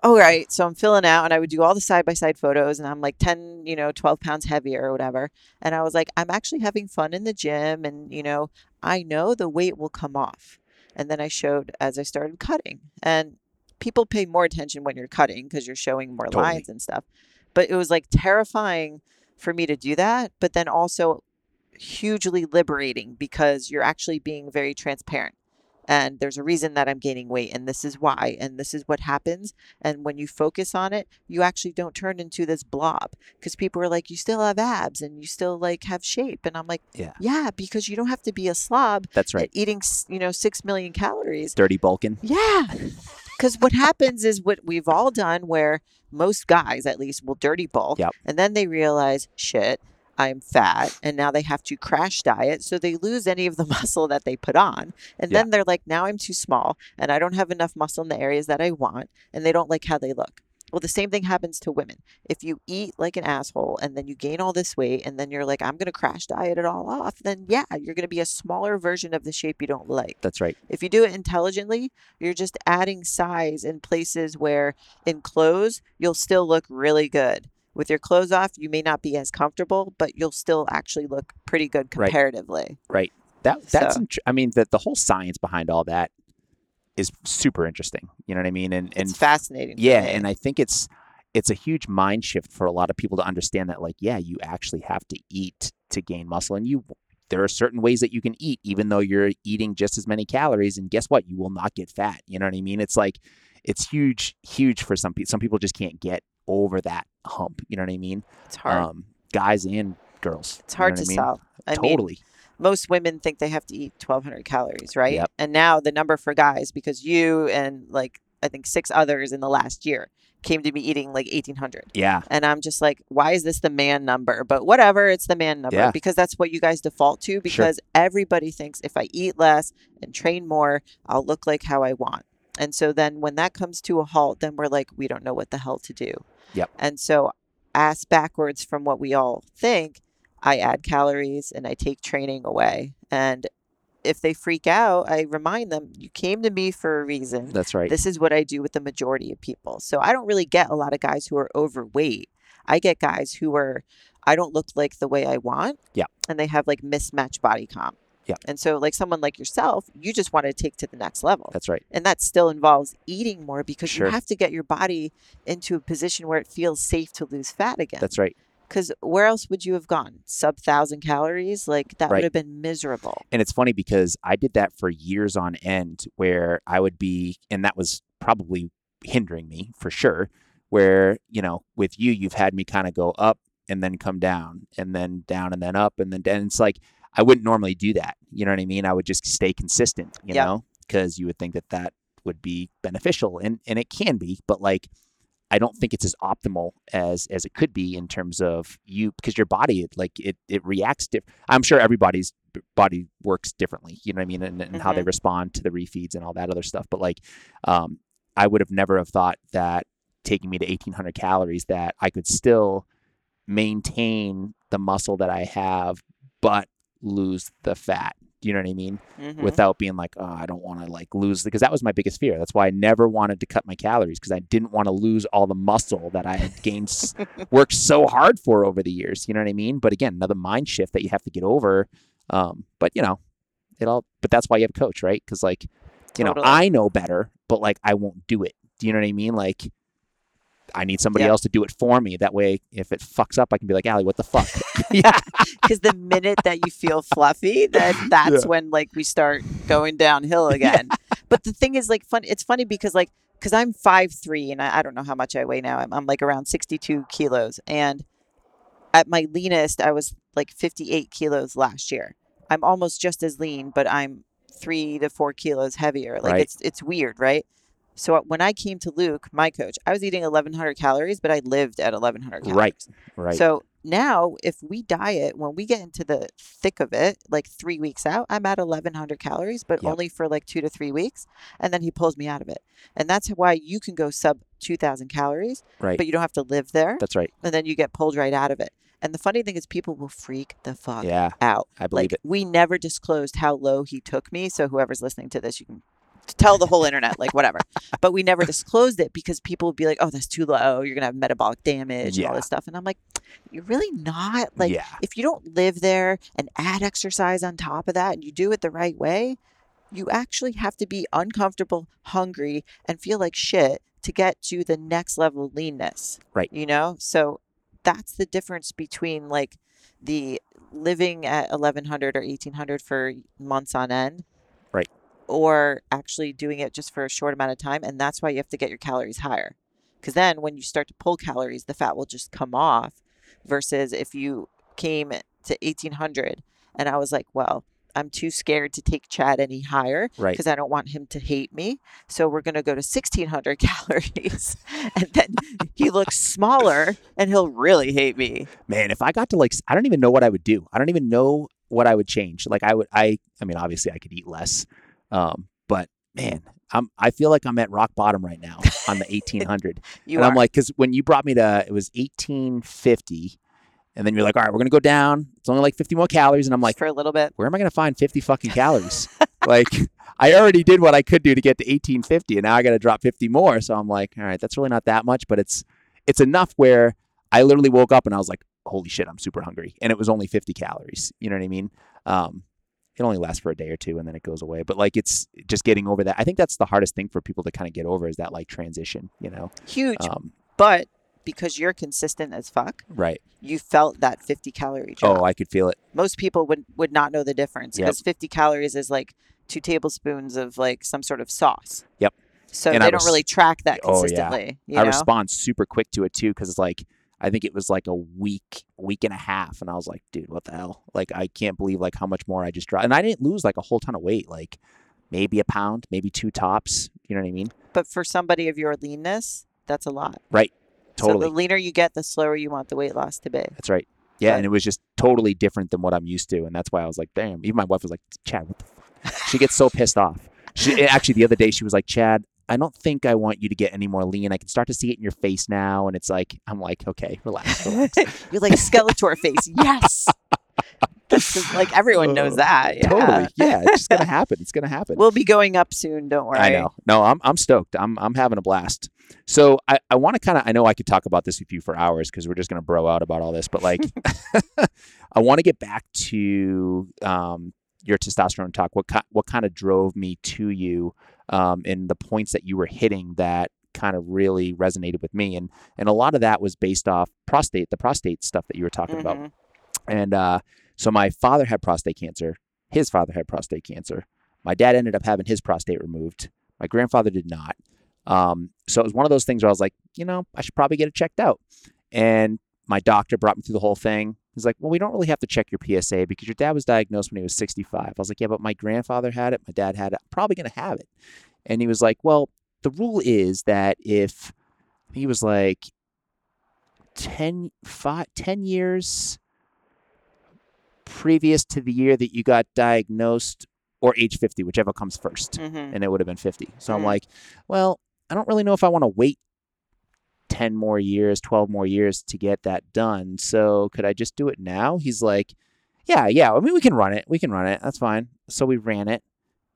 all right. So I'm filling out and I would do all the side by side photos and I'm like 10, you know, 12 pounds heavier or whatever. And I was like, I'm actually having fun in the gym. And, you know, I know the weight will come off. And then I showed as I started cutting. And people pay more attention when you're cutting because you're showing more Totally. lines and stuff. But it was like terrifying for me to do that. But then also hugely liberating because you're actually being very transparent. And there's a reason that I'm gaining weight, and this is why, and this is what happens. And when you focus on it, you actually don't turn into this blob because people are like, you still have abs and you still like have shape. And I'm like, Yeah. yeah, because you don't have to be a slob that's right eating, you know, six million calories. dirty bulking Yeah. Because what happens is what we've all done, where most guys at least will dirty bulk, Yep. and then they realize, shit, I'm fat, and now they have to crash diet, so they lose any of the muscle that they put on, and Yeah. then they're like, now I'm too small, and I don't have enough muscle in the areas that I want, and they don't like how they look. Well, the same thing happens to women. If you eat like an asshole and then you gain all this weight and then you're like, I'm going to crash diet it all off, then yeah, you're going to be a smaller version of the shape you don't like. That's right. If you do it intelligently, you're just adding size in places where in clothes, you'll still look really good. With your clothes off, you may not be as comfortable, but you'll still actually look pretty good comparatively. Right. right. That that's So- int- I mean the the whole science behind all that is super interesting. You know what I mean? And and it's fascinating. yeah, and I think it's it's a huge mind shift for a lot of people to understand that like yeah, you actually have to eat to gain muscle and you there are certain ways that you can eat even though you're eating just as many calories and guess what? You will not get fat. You know what I mean? It's like it's huge huge for some people. Some people just can't get over that hump, you know what I mean? it's hard. Um guys and girls. it's you know hard to I mean? sell. I mean, Totally. most women think they have to eat 1200 calories, right? Yep. And now the number for guys, because you and like I think six others in the last year came to be eating like 1800. yeah. And I'm just like, why is this the man number? But whatever, it's the man number Yeah. because that's what you guys default to because everybody thinks if I eat less and train more, I'll look like how I want. And so then when that comes to a halt, then we're like, we don't know what the hell to do. Yep. And so ass backwards from what we all think, I add calories and I take training away. And if they freak out, I remind them, you came to me for a reason. That's right. This is what I do with the majority of people. So I don't really get a lot of guys who are overweight. I get guys who are, I don't look like the way I want. Yeah. And they have like mismatched body comp. Yeah. And so, like someone like yourself, you just want to take to the next level. That's right. and that still involves eating more because Sure. you have to get your body into a position where it feels safe to lose fat again. That's right. Because where else would you have gone? Sub thousand calories? Like that Right. would have been miserable. And it's funny because I did that for years on end where I would be, and that was probably hindering me for sure. Where, you know, with you, you've had me kind of go up and then come down and then down and then up and then down. It's like, I wouldn't normally do that. You know what I mean? I would just stay consistent, you Yep. know, because you would think that that would be beneficial and, and it can be, but like, I don't think it's as optimal as as it could be in terms of you because your body it, like it it reacts different. I'm sure everybody's body works differently, you know what I mean, and, and how they Mhm. respond to the refeeds and all that other stuff. But like, um, I would have never have thought that taking me to 1800 calories that I could still maintain the muscle that I have, but lose the fat. Do you know what I mean? Mhm. without being like, oh, I don't want to like lose because that was my biggest fear. That's why I never wanted to cut my calories because I didn't want to lose all the muscle that I had gained, worked so hard for over the years. You know what I mean? But again, another mind shift that you have to get over. Um, but you know, it all. But that's why you have a coach, right? Because like, you know, I know better, but like I won't do it. Do you know what I mean? Like. I need somebody Yeah. else to do it for me. That way, if it fucks up, I can be like, Allie, what the fuck? Yeah. Because the minute that you feel fluffy, then that's Yeah. when like we start going downhill again. But the thing is, like, fun. It's funny because like, because I'm five three and I, I don't know how much I weigh now. I'm, I'm like around sixty two kilos, and at my leanest, I was like fifty eight kilos last year. I'm almost just as lean, but I'm three to four kilos heavier. Like Right. it's it's weird, right? So uh, when I came to Luke, my coach, I was eating 1,100 calories, but I lived at 1,100 calories. Right. right. So now, if we diet, when we get into the thick of it, like three weeks out, I'm at 1,100 calories, but Yep. only for like two to three weeks. And then he pulls me out of it. And that's why you can go sub 2,000 calories, right. but you don't have to live there. That's right. And then you get pulled right out of it. And the funny thing is, people will freak the fuck Yeah, out. I believe Like, it. we never disclosed how low he took me. So whoever's listening to this, you can tell the whole internet, like whatever. But we never disclosed it because people would be like, oh, that's too low. You're going to have metabolic damage and all this stuff. And I'm like, you're really not. Like, yeah. if you don't live there and add exercise on top of that and you do it the right way, you actually have to be uncomfortable, hungry, and feel like shit to get to the next level of leanness. Right. You know? So that's the difference between like the living at 1100 or 1800 for months on end. Right. Or actually doing it just for a short amount of time. And that's why you have to get your calories higher. Because then when you start to pull calories, the fat will just come off. Versus if you came to 1800 and I was like, well, I'm too scared to take Chad any higher Right. because I don't want him to hate me. So we're going to go to 1600 calories. and then he looks smaller and he'll really hate me. man if i got to like I don't even know what i would do i don't even know what i would change like i would i i mean obviously i could eat less um but man I'm I feel like I'm at rock bottom right now on the 1800. You and are. I'm like, because when you brought me to, it was 1850, and then you're like, all right, we're gonna go down. It's only like 50 more calories, and I'm like, for a little bit. where am I gonna find 50 fucking calories? like, I already did what I could do to get to 1850, and now I got to drop 50 more. So I'm like, all right, that's really not that much, but it's it's enough where I literally woke up and I was like, holy shit, I'm super hungry, and it was only 50 calories. You know what I mean? Um, it only lasts for a day or two and then it goes away. But like, it's just getting over that. I think that's the hardest thing for people to kind of get over is that like transition. You know? Huge. Um, but because you're consistent as fuck, right. you felt that 50 calorie drop. Oh, I could feel it. Most people would, would not know the difference Yep. because 50 calories is like two tablespoons of like some sort of sauce. Yep. So And they I don't res- really track that Oh, yeah. consistently. You I respond super quick to it too because it's like I think it was like a week, week and a half, and I was like, dude, what the hell? Like I can't believe like how much more I just dropped, and I didn't lose like a whole ton of weight, like maybe a pound, maybe two tops. You know what I mean? But for somebody of your leanness, that's a lot. Right. Totally. So the leaner you get, the slower you want the weight loss to be. That's right. Yeah, But- and it was just totally different than what I'm used to, and that's why I was like, damn. Even my wife was like, Chad, what the fuck? She gets so pissed off. She eh, actually the other day she was like, Chad, I don't think I want you to get any more lean. I can start to see it in your face now, and it's like I'm like, okay, relax, relax. You're like Skeletor face. Yes. That's like everyone knows that. Yeah. Totally. Yeah, it's just gonna happen. It's gonna happen. We'll be going up soon. Don't worry. I know. No, I'm I'm stoked. I'm I'm having a blast. So I, I want to kind of I know I could talk about this with you for hours because we're just gonna bro out about all this, but like I want to get back to um, your testosterone talk. What ki- what kind of drove me to you um, and the points that you were hitting that kind of really resonated with me and and a lot of that was based off prostate the prostate stuff that you were talking about Mhm. and uh, so my father had prostate cancer. His father had prostate cancer. My dad ended up having his prostate removed. My grandfather did not. Um, so it was one of those things where I was like, you know, I should probably get it checked out. And my doctor brought me through the whole thing. He's like, well, we don't really have to check your PSA because your dad was diagnosed when he was 65. I was like, yeah, but my grandfather had it. My dad had it. I'm probably going to have it. And he was like, well, the rule is that if he was like 10, five, 10 years previous to the year that you got diagnosed or age 50, whichever comes 1st Mhm. And it would have been 50. So I'm Mhm. like, well, I don't really know if I want to wait 10 more years, 12 more years to get that done. So could I just do it now? He's like, yeah, yeah. I mean, we can run it. We can run it. That's fine. So we ran it.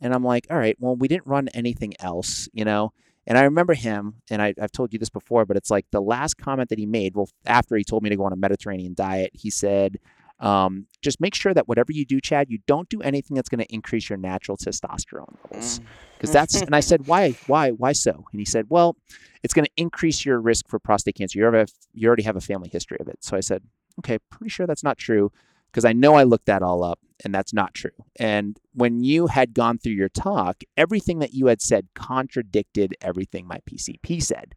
And I'm like, all right, well, we didn't run anything else, you know? And I remember him, and I, I've told you this before, but it's like the last comment that he made, well, after he told me to go on a Mediterranean diet, he said, um, just make sure that whatever you do, Chad, you don't do anything that's going to increase your natural testosterone levels. Mm. Because that's, and I said, why, why, why so? And he said, well, it's going to increase your risk for prostate cancer. You, already have, you already have a family history of it. So I said, okay, pretty sure that's not true because I know I looked that all up and that's not true. And when you had gone through your talk, everything that you had said contradicted everything my PCP said.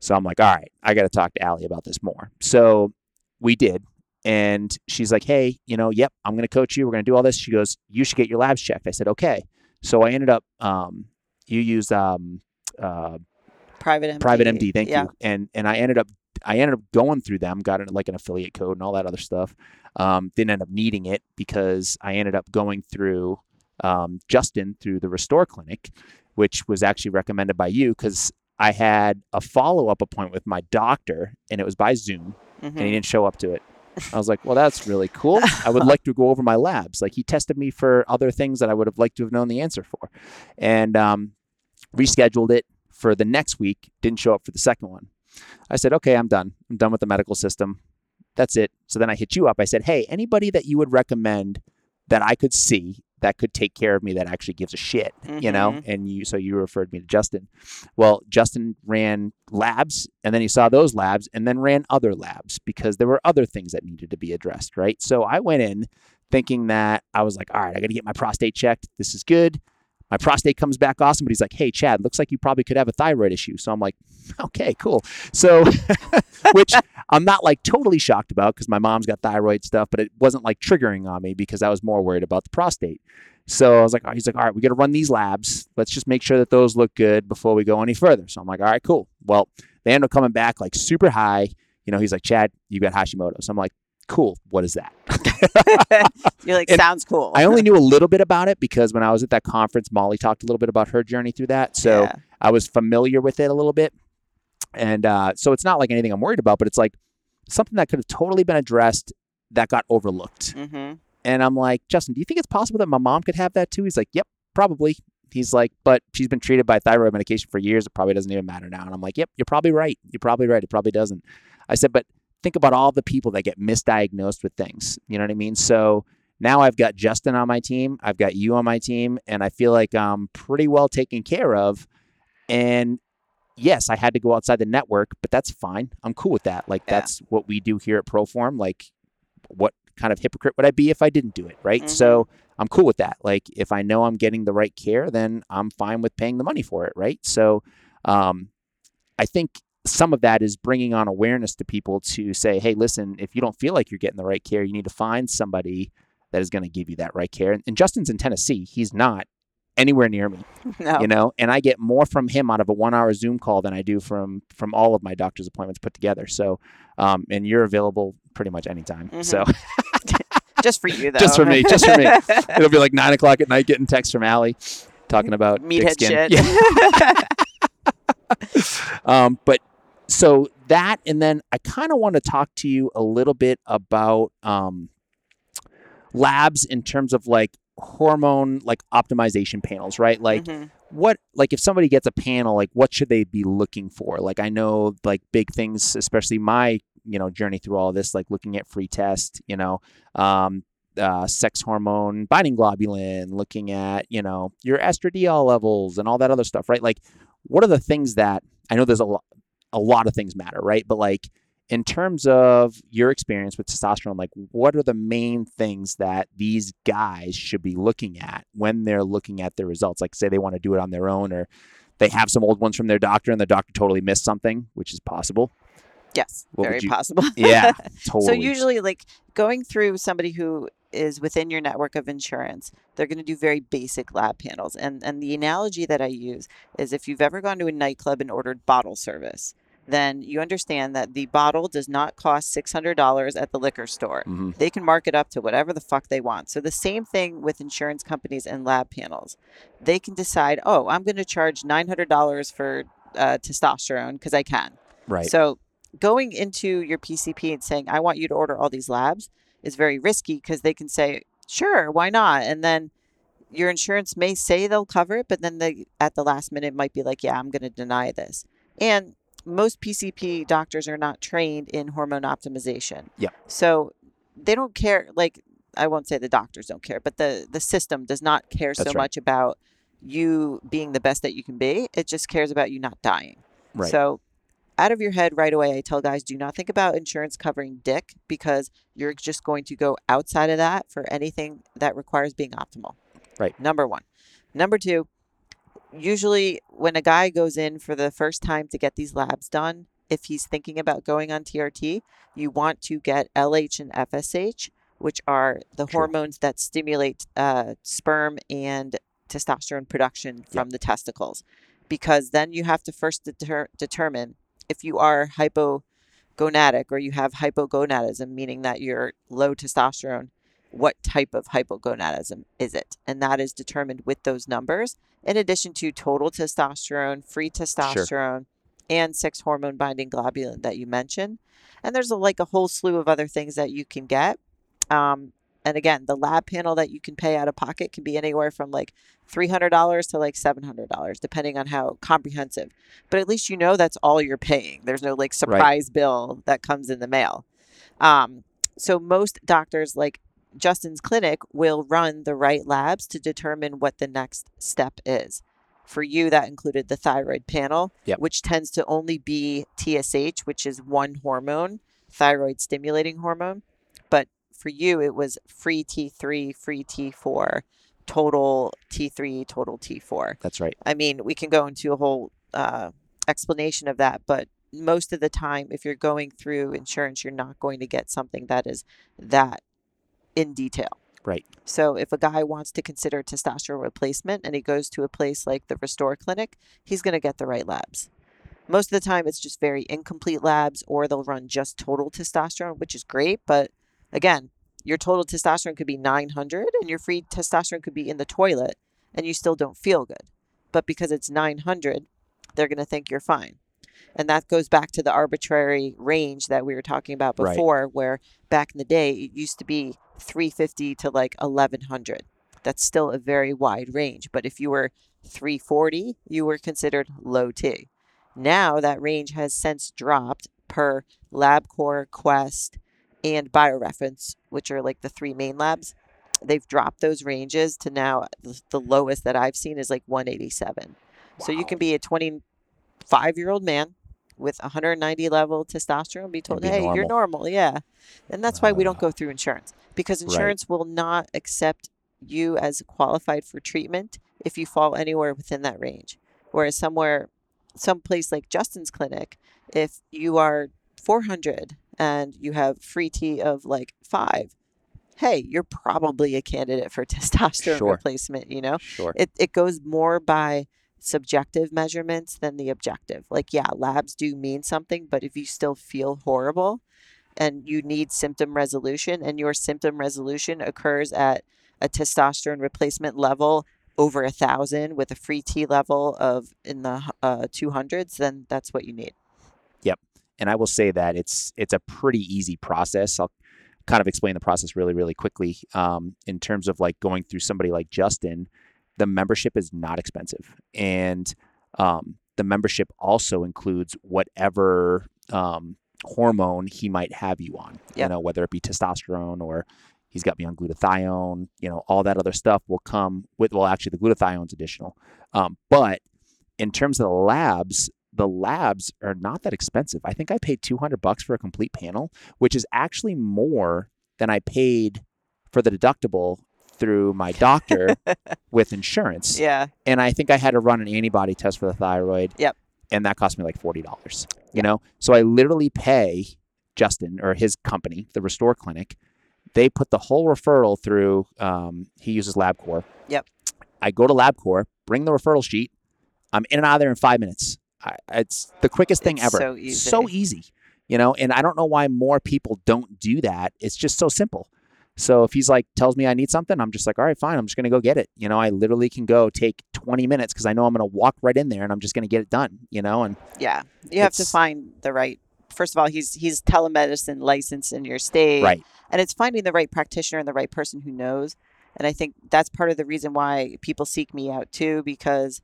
So I'm like, all right, I got to talk to Allie about this more. So we did. And she's like, hey, you know, yep, I'm going to coach you. We're going to do all this. She goes, you should get your labs checked. I said, okay. So I ended up, um, you use um, uh, Private MD. private MD. Thank yeah. you. And and I ended up I ended up going through them, got it like an affiliate code and all that other stuff. Um, didn't end up needing it because I ended up going through um, Justin through the Restore Clinic, which was actually recommended by you because I had a follow up appointment with my doctor and it was by Zoom and he Mhm. didn't show up to it. I was like, well, that's really cool. I would like to go over my labs. Like he tested me for other things that I would have liked to have known the answer for, and um, rescheduled it for the next week. Didn't show up for the second one. I said, okay, I'm done. I'm done with the medical system. That's it. So then I hit you up. I said, hey, anybody that you would recommend that I could see that could take care of me that actually gives a shit, you know? Mhm. And you, so you referred me to Justin. Well, Justin ran labs and then he saw those labs and then ran other labs because there were other things that needed to be addressed, right? So I went in thinking that I was like, all right, I got to get my prostate checked. This is good. My prostate comes back awesome, but he's like, hey, Chad, looks like you probably could have a thyroid issue. So I'm like, okay, cool. So, which I'm not like totally shocked about because my mom's got thyroid stuff, but it wasn't like triggering on me because I was more worried about the prostate. So I was like, oh, he's like, all right, we got to run these labs. Let's just make sure that those look good before we go any further. So I'm like, all right, cool. Well, they end up coming back like super high. You know, he's like, Chad, you got Hashimoto's. So I'm like, cool. What is that? You're like, And sounds cool. I only knew a little bit about it because when I was at that conference, Molly talked a little bit about her journey through that. So Yeah. I was familiar with it a little bit. And uh, so it's not like anything I'm worried about, but it's like something that could have totally been addressed that got overlooked. Mm-hmm. And I'm like, Justin, do you think it's possible that my mom could have that too? He's like, yep, probably. He's like, but she's been treated by thyroid medication for years. It probably doesn't even matter now. And I'm like, yep, you're probably right. You're probably right. It probably doesn't. I said, but think about all the people that get misdiagnosed with things. You know what I mean? So now I've got Justin on my team. I've got you on my team. And I feel like I'm pretty well taken care of. And yes, I had to go outside the network, but that's fine. I'm cool with that. Like, Yeah. that's what we do here at Proform. Like, what kind of hypocrite would I be if I didn't do it? Right. Mhm. So I'm cool with that. Like, if I know I'm getting the right care, then I'm fine with paying the money for it. Right. So, um, I think some of that is bringing on awareness to people to say, hey, listen, if you don't feel like you're getting the right care, you need to find somebody that is going to give you that right care. And, and Justin's in Tennessee. He's not anywhere near me No. you know and i get more from him out of a one hour zoom call than i do from from all of my doctor's appointments put together so um and you're available pretty much anytime so just for you though. Just for me, just for me. it'll be like nine o'clock at night getting texts from Allie talking about dick Meathead skin. shit. Yeah. um but so that and then i kind of want to talk to you a little bit about um labs in terms of like hormone like optimization panels right? Like Mhm. what like if somebody gets a panel like what should they be looking for? Like i know like big things especially my you know journey through all this like looking at free test you know um uh, sex hormone binding globulin looking at you know your estradiol levels and all that other stuff right? Like what are the things that i know there's a lot a lot of things matter right? But like in terms of your experience with testosterone like what are the main things that these guys should be looking at when they're looking at their results like say they want to do it on their own or they have some old ones from their doctor and the doctor totally missed something which is possible Yes, What very you- possible. yeah totally So usually, like going through somebody who is within your network of insurance, they're going to do very basic lab panels. And and the analogy that I use is if you've ever gone to a nightclub and ordered bottle service, then you understand that the bottle does not cost six hundred dollars at the liquor store. hmm They can mark it up to whatever the fuck they want. So the same thing with insurance companies and lab panels. They can decide, oh, I'm going to charge nine hundred dollars for uh, testosterone because I can. right So going into your PCP and saying, I want you to order all these labs is very risky because they can say, sure, why not? And then your insurance may say they'll cover it, but then they at the last minute might be like, yeah, I'm going to deny this. And most PCP doctors are not trained in hormone optimization. Yeah. So they don't care. Like I won't say the doctors don't care, but the the system does not care so right. much about you being the best that you can be. It just cares about you not dying. right So, out of your head right away, I tell guys do not think about insurance covering dick because you're just going to go outside of that for anything that requires being optimal. Right. Number one. Number two, usually when a guy goes in for the first time to get these labs done, if he's thinking about going on TRT, you want to get LH and FSH, which are the True. hormones that stimulate uh, sperm and testosterone production from the testicles. Because then you have to first deter- determine if you are hypogonadic or you have hypogonadism, meaning that you're low testosterone, what type of hypogonadism is it? And that is determined with those numbers, in addition to total testosterone, free testosterone, and sex hormone binding globulin that you mentioned. And there's a, like a whole slew of other things that you can get. Um, and again, the lab panel that you can pay out of pocket can be anywhere from like $300 to like $700, depending on how comprehensive. But at least you know that's all you're paying. There's no like surprise bill that comes in the mail. Um, so most doctors, like Justin's clinic, will run the right labs to determine what the next step is. For you, that included the thyroid panel, Yep. which tends to only be TSH, which is one hormone, thyroid stimulating hormone. But for you, it was free T3, free T4, total T3, total T4. that's right I mean, we can go into a whole uh, explanation of that, but most of the time, if you're going through insurance, you're not going to get something that is that in detail. right So, if a guy wants to consider testosterone replacement and he goes to a place like the Restore Clinic, he's going to get the right labs. Most of the time, it's just very incomplete labs, or they'll run just total testosterone, which is great, but again, your total testosterone could be 900 and your free testosterone could be in the toilet and you still don't feel good. But because it's 900, they're going to think you're fine. And that goes back to the arbitrary range that we were talking about Right. before, where back in the day, it used to be 350 to like 1100. That's still a very wide range. But if you were 340, you were considered low T. Now that range has since dropped per LabCorp, Quest, and BioReference, which are like the three main labs. They've dropped those ranges to now the, lowest that I've seen is like 187. So you can be a 25 year old man with 190 level testosterone, be told, be hey, you're normal. normal. Yeah. And that's why we don't go ah. through insurance because Right. insurance will not accept you as qualified for treatment if you fall anywhere within that range. Whereas somewhere, some place like Justin's clinic, if you are 400 and you have free T of like five, hey, you're probably a candidate for testosterone Sure. replacement, you know? Sure. it, it goes more by subjective measurements than the objective. Like, yeah, labs do mean something, but if you still feel horrible and you need symptom resolution and your symptom resolution occurs at a testosterone replacement level over a thousand with a free T level of in the uh, 200s, then that's what you need. Yep, and I will say that it's it's a pretty easy process. I'll kind of explain the process really really quickly. Um, in terms of like going through somebody like Justin, the membership is not expensive, and um, the membership also includes whatever um, hormone he might have you on. You know, whether it be testosterone or he's got me on glutathione. You know, all that other stuff will come with. Well, actually, the glutathione's additional, um, but in terms of the labs, the labs are not that expensive. I think I paid 200 bucks for a complete panel, which is actually more than I paid for the deductible through my doctor with insurance. Yeah. And I think I had to run an antibody test for the thyroid. Yep. And that cost me like $40, you know? So I literally pay Justin or his company, the Restore Clinic. They put the whole referral through, um, he uses LabCorp. Yep. I go to LabCorp, bring the referral sheet. I'm in and out of there in five minutes. I, it's the quickest thing It's ever. so easy. So easy, you know. And I don't know why more people don't do that. It's just so simple. So if he's like tells me I need something, I'm just like, all right, fine. I'm just gonna go get it. You know, I literally can go take 20 minutes because I know I'm gonna walk right in there and I'm just gonna get it done. You know, and Yeah. You have to find the right. First of all, he's he's telemedicine licensed in your state. right, and it's finding the right practitioner and the right person who knows and i think that's part of the reason why people seek me out too because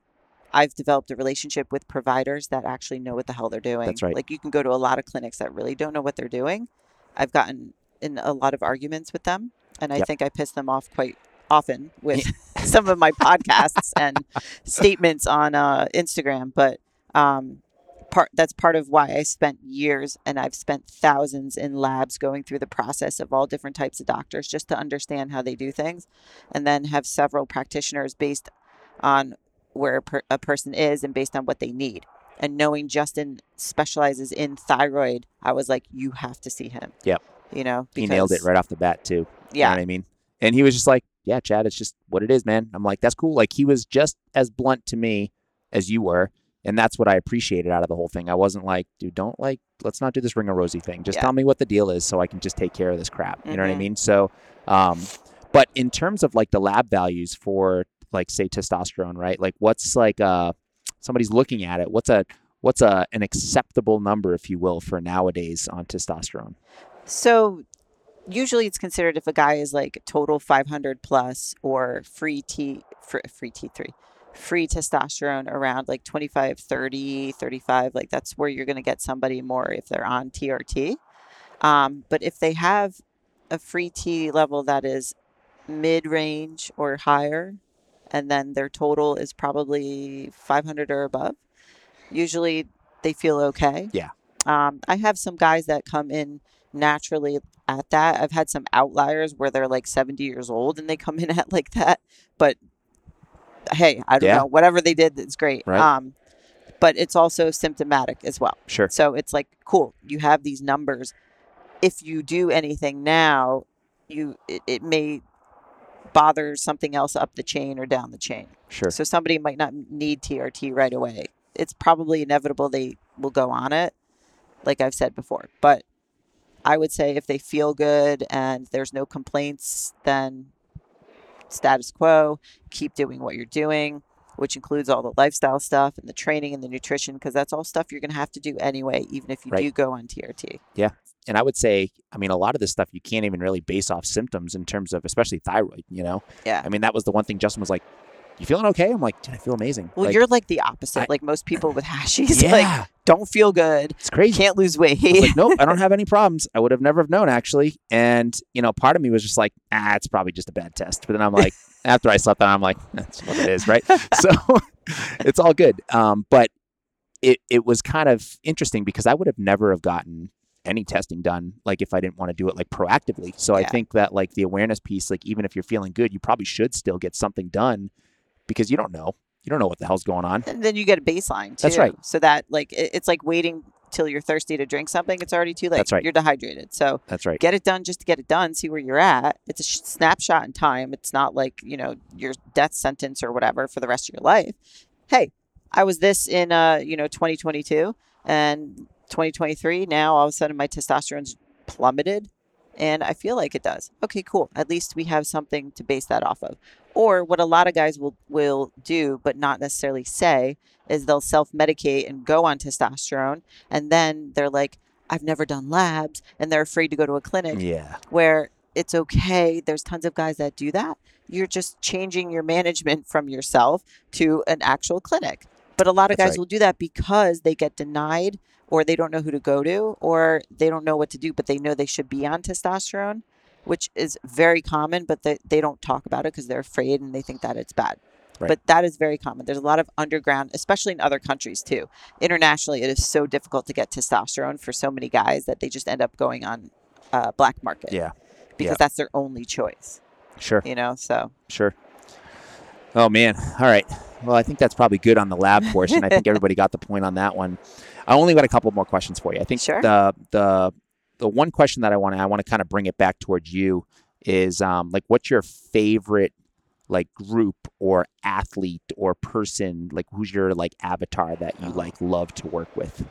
i've developed a relationship with providers that actually know what the hell they're doing That's right. like you can go to a lot of clinics that really don't know what they're doing i've gotten in a lot of arguments with them and i Yep. think i piss them off quite often with some of my podcasts and statements on uh, instagram but um, part that's part of why I spent years and I've spent thousands in labs going through the process of all different types of doctors just to understand how they do things and then have several practitioners based on where a, per- a person is and based on what they need and knowing Justin specializes in thyroid I was like you have to see him Yep. You know he nailed it right off the bat too. You yeah know what I mean? And he was just like, yeah, Chad, it's just what it is, man. I'm like, that's cool. Like he was just as blunt to me as you were. And that's what I appreciated out of the whole thing. I wasn't like, dude, don't like, let's not do this ring of rosy thing. Just Yeah. tell me what the deal is so I can just take care of this crap. You know what I Mhm. mean? So, um, but in terms of like the lab values for like say testosterone, right? Like what's like uh somebody's looking at it, what's a what's a an acceptable number, if you will, for nowadays on testosterone? So usually it's considered if a guy is like total 500 plus or free T fr- free T3 free testosterone around like 25 30 35 like that's where you're going to get somebody more if they're on TRT um, but if they have a free T level that is mid range or higher and then their total is probably 500 or above usually they feel okay Yeah. um, I have some guys that come in naturally at that. I've had some outliers where they're like 70 years old and they come in at like that. But hey, I don't Yeah. know. Whatever they did, it's great. Right. Um, but it's also symptomatic as well. Sure. So it's like, cool, you have these numbers. If you do anything now, you it, it may bother something else up the chain or down the chain. Sure. So somebody might not need TRT right away. It's probably inevitable they will go on it, like I've said before. But I would say if they feel good and there's no complaints, then status quo, keep doing what you're doing, which includes all the lifestyle stuff and the training and the nutrition, because that's all stuff you're going to have to do anyway, even if you Right. do go on TRT. Yeah. And I would say, I mean, a lot of this stuff you can't even really base off symptoms in terms of, especially thyroid. You know, Yeah. I mean, that was the one thing Justin was like, "You feeling okay?" I'm like, "Dude, I feel amazing." Well, Like, you're like the opposite. I- like most people with hashies, yeah, like don't feel good, it's crazy. can't lose weight. Like, nope, I don't have any problems. I would have never have known actually. And you know, part of me was just like, ah, it's probably just a bad test. But then I'm like, after I slept on, I'm like, that's what it is, right? so it's all good. Um, but it it was kind of interesting because I would have never have gotten any testing done like if I didn't want to do it like proactively. So I think that like the awareness piece, like even if you're feeling good, you probably should still get something done because you don't know. You don't know what the hell's going on. and then you get a baseline too. That's right. So that like it- it's like waiting till you're thirsty to drink something. It's already too late. That's right. You're dehydrated. So That's right. get it done just to get it done. See where you're at. It's a sh- snapshot in time. It's not like you know your death sentence or whatever for the rest of your life. Hey, I was this in uh you know 2022 and 2023. Now all of a sudden my testosterone's plummeted. And I feel like it does. Okay, cool. At least we have something to base that off of. Or what a lot of guys will will do, but not necessarily say, is they'll self medicate and go on testosterone, and then they're like, "I've never done labs," and they're afraid to go to a clinic Yeah. where it's okay. There's tons of guys that do that. You're just changing your management from yourself to an actual clinic. But a lot of That's guys right. will do that because they get denied or they don't know who to go to or they don't know what to do, but they know they should be on testosterone, which is very common, but they, they don't talk about it because they're afraid and they think that it's bad. Right. But that is very common. There's a lot of underground, especially in other countries too. Internationally, it is so difficult to get testosterone for so many guys that they just end up going on uh, black market Yeah. because Yeah. that's their only choice, Sure. you know? So, Sure. Oh man. All right. Well, I think that's probably good on the lab portion. I think everybody got the point on that one. I only got a couple more questions for you. I think Sure. the the the one question that I want to I want to kind of bring it back towards you is um like what's your favorite like group or athlete or person like who's your like avatar that you Oh. like love to work with?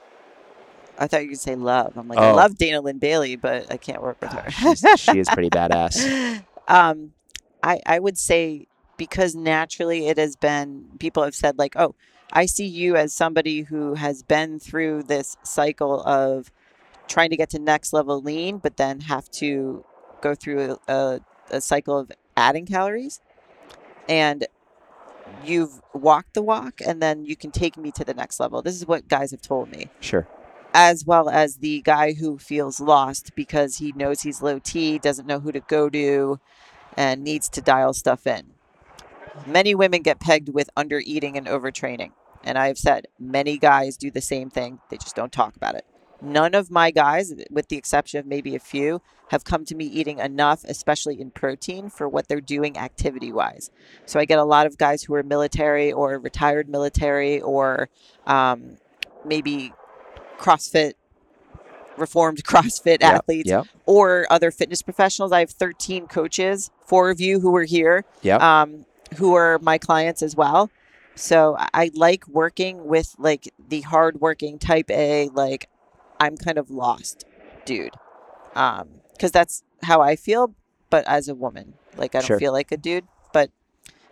I thought you could say love. I'm like, I Oh. love Dana Linn Bailey, but I can't work with Ah, her. she is pretty badass. um, I, I would say because naturally it has been, people have said, like, oh, I see you as somebody who has been through this cycle of trying to get to next level lean, but then have to go through a, a cycle of adding calories. And you've walked the walk, and then you can take me to the next level. This is what guys have told me Sure. as well as the guy who feels lost because he knows he's low T, doesn't know who to go to, and needs to dial stuff in. Many women get pegged with under eating and overtraining. And I have said many guys do the same thing, they just don't talk about it. None of my guys, with the exception of maybe a few, have come to me eating enough, especially in protein, for what they're doing activity wise. So I get a lot of guys who are military or retired military or um, maybe CrossFit, reformed CrossFit Yep, athletes, Yep. or other fitness professionals. I have 13 coaches, four of you who are here, Yep. um, who are my clients as well. So I- like working with like the hardworking type A, like I'm kind of lost, dude. Um, because that's how I feel, but as a woman, like I don't Sure. feel like a dude, but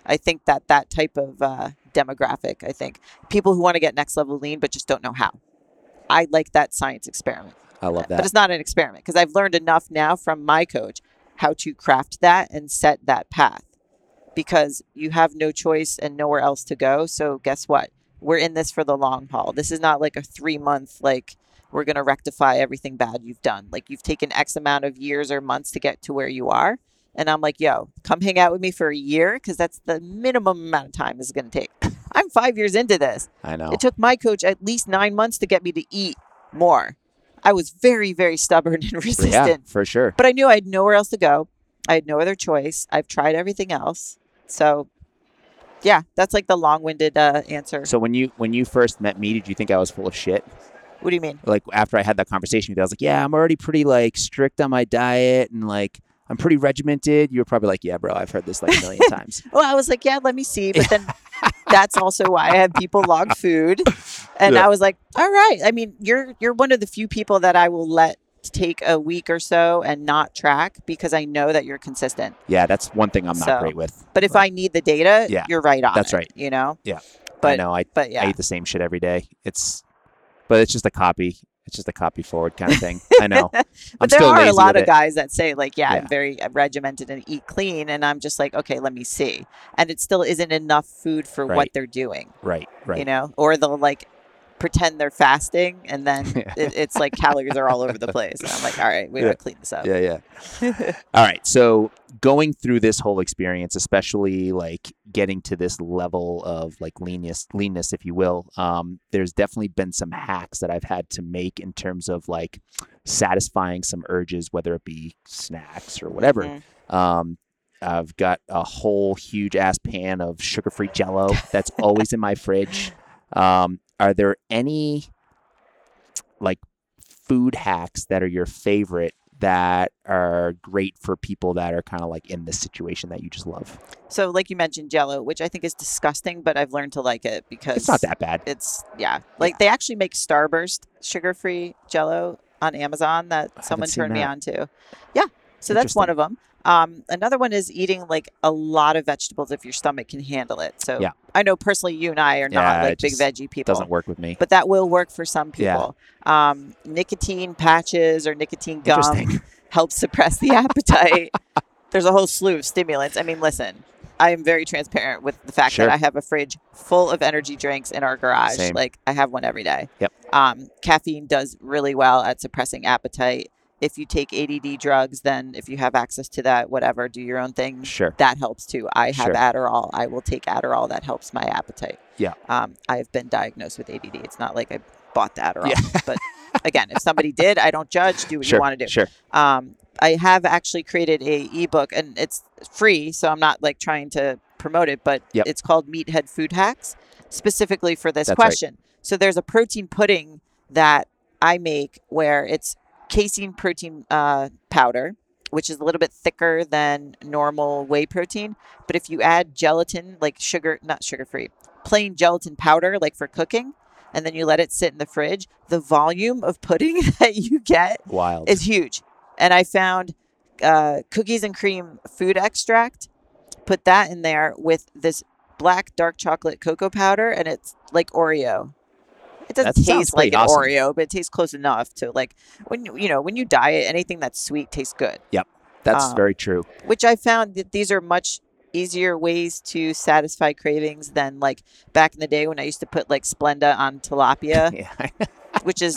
I think that that type of uh, demographic, I think people who want to get next level lean but just don't know how. I like that science experiment. I love that. But it's not an experiment because I've learned enough now from my coach how to craft that and set that path because you have no choice and nowhere else to go. So guess what? We're in this for the long haul. This is not like a three month, like, we're going to rectify everything bad you've done. Like, you've taken X amount of years or months to get to where you are. And I'm like, yo, come hang out with me for a year because that's the minimum amount of time this is going to take. I'm five years into this. I know. It took my coach at least nine months to get me to eat more. I was very, very stubborn and resistant, yeah, for sure. but I knew I had nowhere else to go. I had no other choice. I've tried everything else. So, yeah, that's like the long winded uh, answer. So when you when you first met me, did you think I was full of shit? what do you mean? like after I had that conversation with you, I was like, yeah, I'm already pretty like strict on my diet and like I'm pretty regimented. You were probably like, yeah, bro, I've heard this like a million times. Well, I was like, yeah, let me see. But then that's also why I have people log food. And Yeah. I was like, all right. I mean, you're you're one of the few people that I will let take a week or so and not track because I know that you're consistent. Yeah, that's one thing I'm not So, great with. But if I need the data, Yeah, you're right on. that's it, right. You know. Yeah. But I know I but yeah. I eat the same shit every day. It's, but it's just a copy. It's just a copy forward kind of thing. I know. I'm But there still are a lot of guys that say like, yeah, Yeah. I'm very uh, regimented and eat clean, and I'm just like, okay, let me see, and it still isn't enough food for what they're doing, Right, right. you know, or they'll like pretend they're fasting, and then Yeah. it, it's like calories are all over the place, and I'm like, all right, we Yeah. gotta clean this up. Yeah, yeah. All right. So going through this whole experience, especially like getting to this level of like leanness, leanness, if you will, um, there's definitely been some hacks that I've had to make in terms of like satisfying some urges, whether it be snacks or whatever. Mhm. Um, I've got a whole huge ass pan of sugar-free Jello that's always in my fridge. Um, are there any like food hacks that are your favorite that are great for people that are kind of like in this situation that you just love? So, like you mentioned, Jello, which I think is disgusting, but I've learned to like it because It's not that bad. It's yeah, like they actually make Starburst sugar-free Jello on Amazon that someone turned me that. on to. Yeah, so that's one of them. Um, another one is eating like a lot of vegetables if your stomach can handle it. So Yeah. I know personally you and I are not Yeah, like big veggie people, Doesn't work with me. but that will work for some Yeah. people. Um, nicotine patches or nicotine gum helps suppress the appetite. There's a whole slew of stimulants. I mean, listen, I am very transparent with the fact Sure. that I have a fridge full of energy drinks in our garage. Same. Like I have one every day. Yep. Um, caffeine does really well at suppressing appetite. If you take ADD drugs, then if you have access to that, whatever, do your own thing. Sure. That helps too. I have Sure. Adderall. I will take Adderall. That helps my appetite. Yeah. Um, I have been diagnosed with ADD. It's not like I bought the Adderall. Yeah. but again, if somebody did, I don't judge. Do what Sure. you want to do. Sure. Um, I have actually created a ebook and it's free, so I'm not like trying to promote it, but Yep. it's called Meathead Food Hacks specifically for this That's right. question. So there's a protein pudding that I make where it's casein protein uh, powder, which is a little bit thicker than normal whey protein. But if you add gelatin, like sugar, not sugar free, plain gelatin powder, like for cooking, and then you let it sit in the fridge, the volume of pudding that you get Wild. is huge. And I found uh, cookies and cream food extract. Put that in there with this black dark chocolate cocoa powder, and it's like Oreo. It doesn't That taste like an awesome. Oreo, but it tastes close enough to like when you you know when you diet, anything that's sweet tastes good. Yep, that's um, very true. Which I found that these are much easier ways to satisfy cravings than like back in the day when I used to put like Splenda on tilapia, Yeah. which is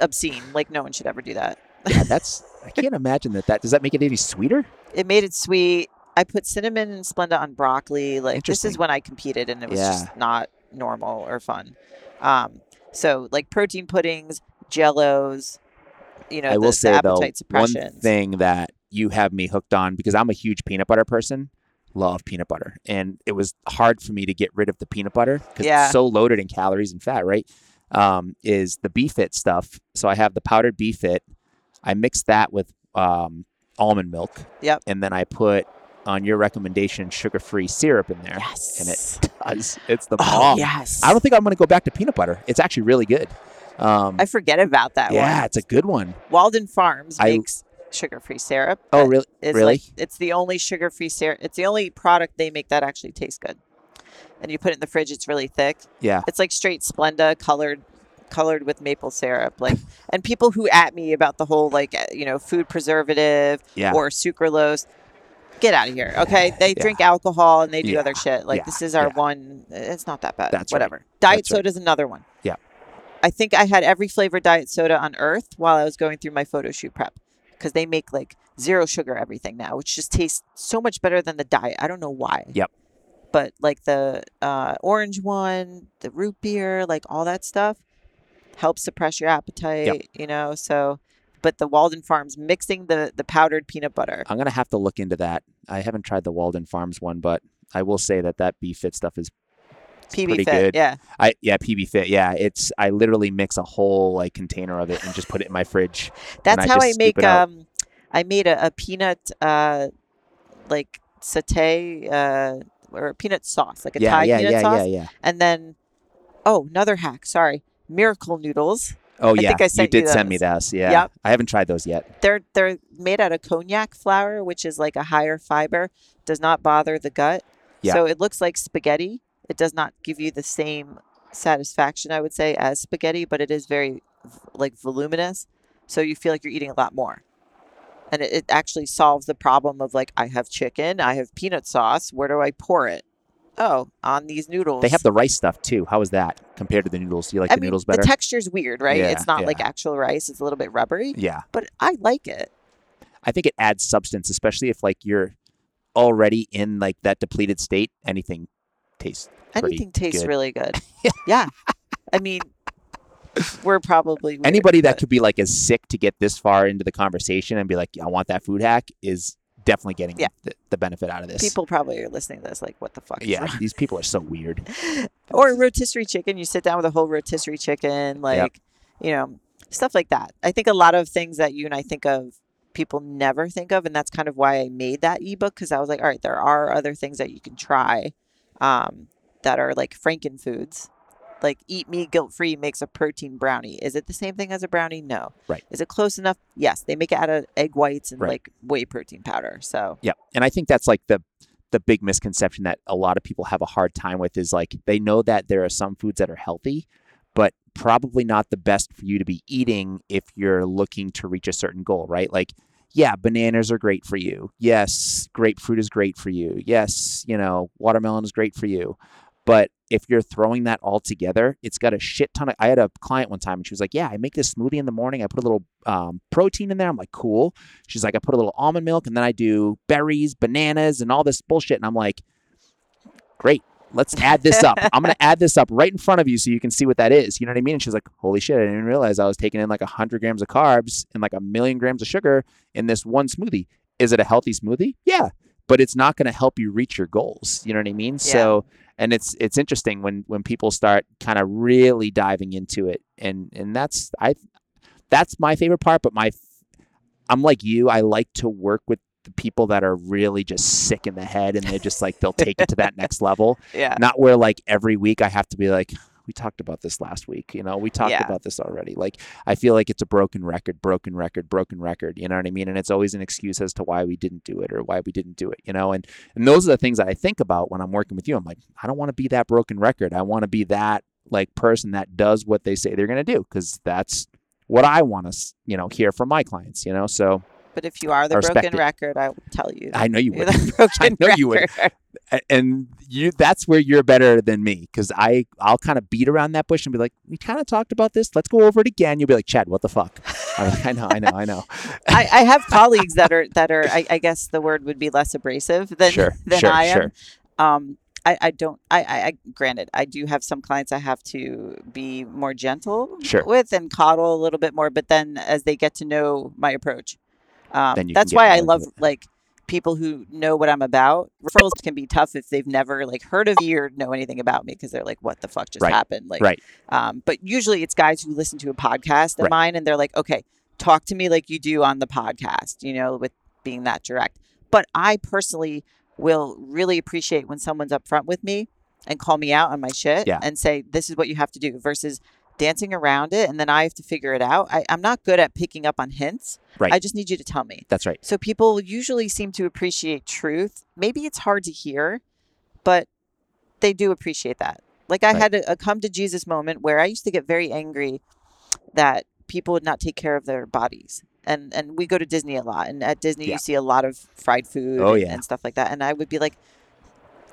obscene. Like no one should ever do that. yeah. That's. I can't imagine that. That does that make it any sweeter? it made it sweet. I put cinnamon and Splenda on broccoli. Like this is when I competed, and it was Yeah. just not normal or fun. Um, so like protein puddings, Jellos, you know, I will say though, one thing that you have me hooked on because I'm a huge peanut butter person. Love peanut butter, and it was hard for me to get rid of the peanut butter because Yeah. it's so loaded in calories and fat. Right? Um, is the BeFit stuff? So I have the powdered BeFit. I mix that with um, almond milk. Yep. And then I put on your recommendation sugar-free syrup in there. Yes. And it does. It's the Oh bomb. yes. I don't think I'm going to go back to peanut butter. It's actually really good. Um, I forget about that yeah, one. it's a good one. Walden Farms I- makes sugar-free syrup. Oh, really? is really? like it's the only sugar-free syrup. It's the only product they make that actually tastes good. And you put it in the fridge, it's really thick. Yeah. It's like straight Splenda colored colored with maple syrup. Like and people who at me about the whole like uh, you know, food preservative Yeah. or sucralose Get out of here. Okay. They Yeah. drink alcohol and they do Yeah. other shit. Like Yeah. this is our one it's not that bad. That's right. Whatever. Diet That's right. soda is another one. Yeah. I think I had every flavored diet soda on earth while I was going through my photo shoot prep because they make like zero sugar everything now, which just tastes so much better than the diet. I don't know why. Yep. But like the uh, orange one, the root beer, like all that stuff helps suppress your appetite, yep. you know? So, but the Walden Farms mixing the, the powdered peanut butter. I'm gonna have to look into that. I haven't tried the Walden Farms one, but I will say that that PB Fit stuff is PB pretty Fit. good. Yeah. I yeah PB Fit yeah it's I literally mix a whole like container of it and just put it in my fridge. That's I how I make um I made a, a peanut uh like satay uh or a peanut sauce, like a yeah Thai yeah peanut yeah sauce. yeah yeah. And then oh, another hack, sorry. Miracle noodles. Oh I yeah, think I you sent you did send me those. those. Yeah, Yep. I haven't tried those yet. They're they're made out of konjac flour, which is like a higher fiber, does not bother the gut. Yeah. So it looks like spaghetti. It does not give you the same satisfaction, I would say, as spaghetti, but it is very like voluminous. So you feel like you're eating a lot more. And it, it actually solves the problem of like I have chicken, I have peanut sauce. Where do I pour it? Oh, on these noodles. They have the rice stuff too. How is that compared to the noodles? Do you like I the mean, noodles better? the texture's weird, right? Yeah, it's not yeah. like actual rice. It's a little bit rubbery, yeah, but I like it. I think it adds substance, especially if like you're already in like that depleted state. Anything tastes. Anything tastes good. really good. yeah. I mean, we're probably weird, Anybody that but could be like as sick to get this far into the conversation and be like, "I want that food hack," is definitely getting Yeah. the, the benefit out of this. people probably are listening to this like, what the fuck? yeah, these people are so weird. or rotisserie chicken. You sit down with a whole rotisserie chicken, like you know, stuff like that. I think a lot of things that you and I think of, people never think of, and that's kind of why I made that ebook because I was like, all right, there are other things that you can try, um, that are like Franken foods. Like eat me guilt free makes a protein brownie. Is it the same thing as a brownie? No. Right. Is it close enough? Yes. They make it out of egg whites and Right. like whey protein powder. So Yeah, and I think that's like the the big misconception that a lot of people have a hard time with is like they know that there are some foods that are healthy, but probably not the best for you to be eating if you're looking to reach a certain goal, right? Like, yeah, bananas are great for you. Yes, grapefruit is great for you. Yes, you know, watermelon is great for you. But if you're throwing that all together, it's got a shit ton of. I had a client one time and she was like, Yeah, I make this smoothie in the morning. I put a little um, protein in there. I'm like, Cool. She's like, I put a little almond milk and then I do berries, bananas, and all this bullshit. And I'm like, Great. Let's add this up. I'm going to add this up right in front of you so you can see what that is. You know what I mean? And she's like, Holy shit, I didn't realize I was taking in like 100 grams of carbs and like a million grams of sugar in this one smoothie. Is it a healthy smoothie? Yeah. But it's not going to help you reach your goals. You know what I mean? So, and it's it's interesting when when people start kind of really diving into it and and that's i that's my favorite part but my i'm like you i like to work with the people that are really just sick in the head and they're just like they'll take it to that next level yeah. not where like every week i have to be like we talked about this last week you know we talked Yeah. about this already. Like i feel like it's a broken record broken record broken record you know what i mean? And it's always an excuse as to why we didn't do it or why we didn't do it you know? And and those are the things that i think about when i'm working with you. I'm like i don't want to be that broken record. I want to be that like person that does what they say they're going to do because that's what i want to you know hear from my clients you know? So But if you are the broken it. record, I will tell you. i know you would broken know you would. and you that's where you're better than me because i i'll kind of beat around that bush and be like we kind of talked about this let's go over it again you'll be like chad what the fuck like, i know i know i know I, I have colleagues that are that are I, I guess the word would be less abrasive than sure than sure I am. sure Um, I, I don't I, I I granted I do have some clients I have to be more gentle Sure. with and coddle a little bit more, but then as they get to know my approach, um, that's why I love like people who know what I'm about. Referrals can be tough if they've never like heard of me or know anything about me because they're like, "What the fuck just Right. happened?" Like, Right. Um, but usually it's guys who listen to a podcast of Right. mine and they're like, "Okay, talk to me like you do on the podcast," you know, with being that direct. But I personally will really appreciate when someone's upfront with me and call me out on my shit Yeah. and say, "This is what you have to do," versus dancing around it and then I have to figure it out. I, I'm not good at picking up on hints. Right. I just need you to tell me. that's right So people usually seem to appreciate truth. Maybe it's hard to hear, but they do appreciate that. Like I Right. had a, a come to Jesus moment where I used to get very angry that people would not take care of their bodies. And and we go to Disney a lot, and at Disney Yeah. you see a lot of fried food Oh, and, yeah. and stuff like that. And I would be like,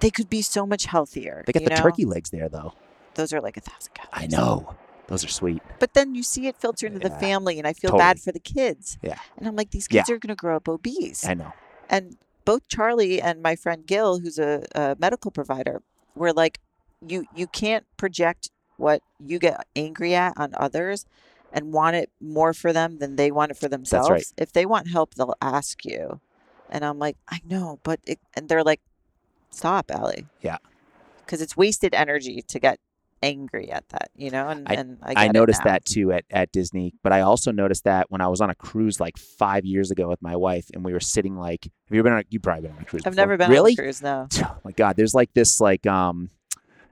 they could be so much healthier. they got the know? turkey legs there though Those are like a thousand calories. i know those are sweet But then you see it filter into the family, and I feel bad for the kids. Yeah. And I'm like, these Yeah. kids are going to grow up obese. i know and both Charlie and my friend Gil, who's a, a medical provider, were like, you you can't project what you get angry at on others and want it more for them than they want it for themselves. right. If they want help, they'll ask you. And I'm like, I know, but it, and they're like, stop, Ali. Yeah. Because it's wasted energy to get angry at that, you know. And I- and I, I, noticed that too at, at Disney, but I also noticed that when I was on a cruise like five years ago with my wife, and we were sitting like, have you been on? A, you probably been on a cruise. I've before. never been really. on a cruise. No. Oh my god, there's like this like um,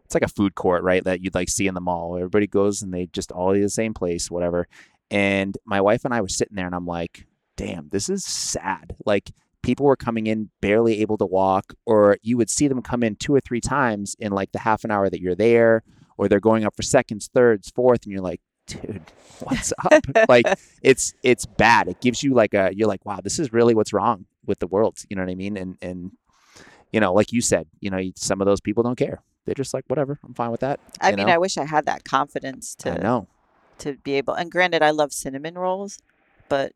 it's like a food court, right? That you'd like see in the mall. Everybody goes and they just all eat the same place, whatever. And my wife and I were sitting there, and I'm like, damn, this is sad. Like people were coming in barely able to walk, or you would see them come in two or three times in like the half an hour that you're there, or they're going up for seconds, thirds, fourth, and you're like, dude, what's up? like it's it's bad. It gives you like a you're like, wow, this is really what's wrong with the world. You know what I mean? And and you know, like you said, you know, some of those people don't care. They're just like, whatever, I'm fine with that. I mean, know? I wish I had that confidence I to know. to be able. And granted, I love cinnamon rolls, but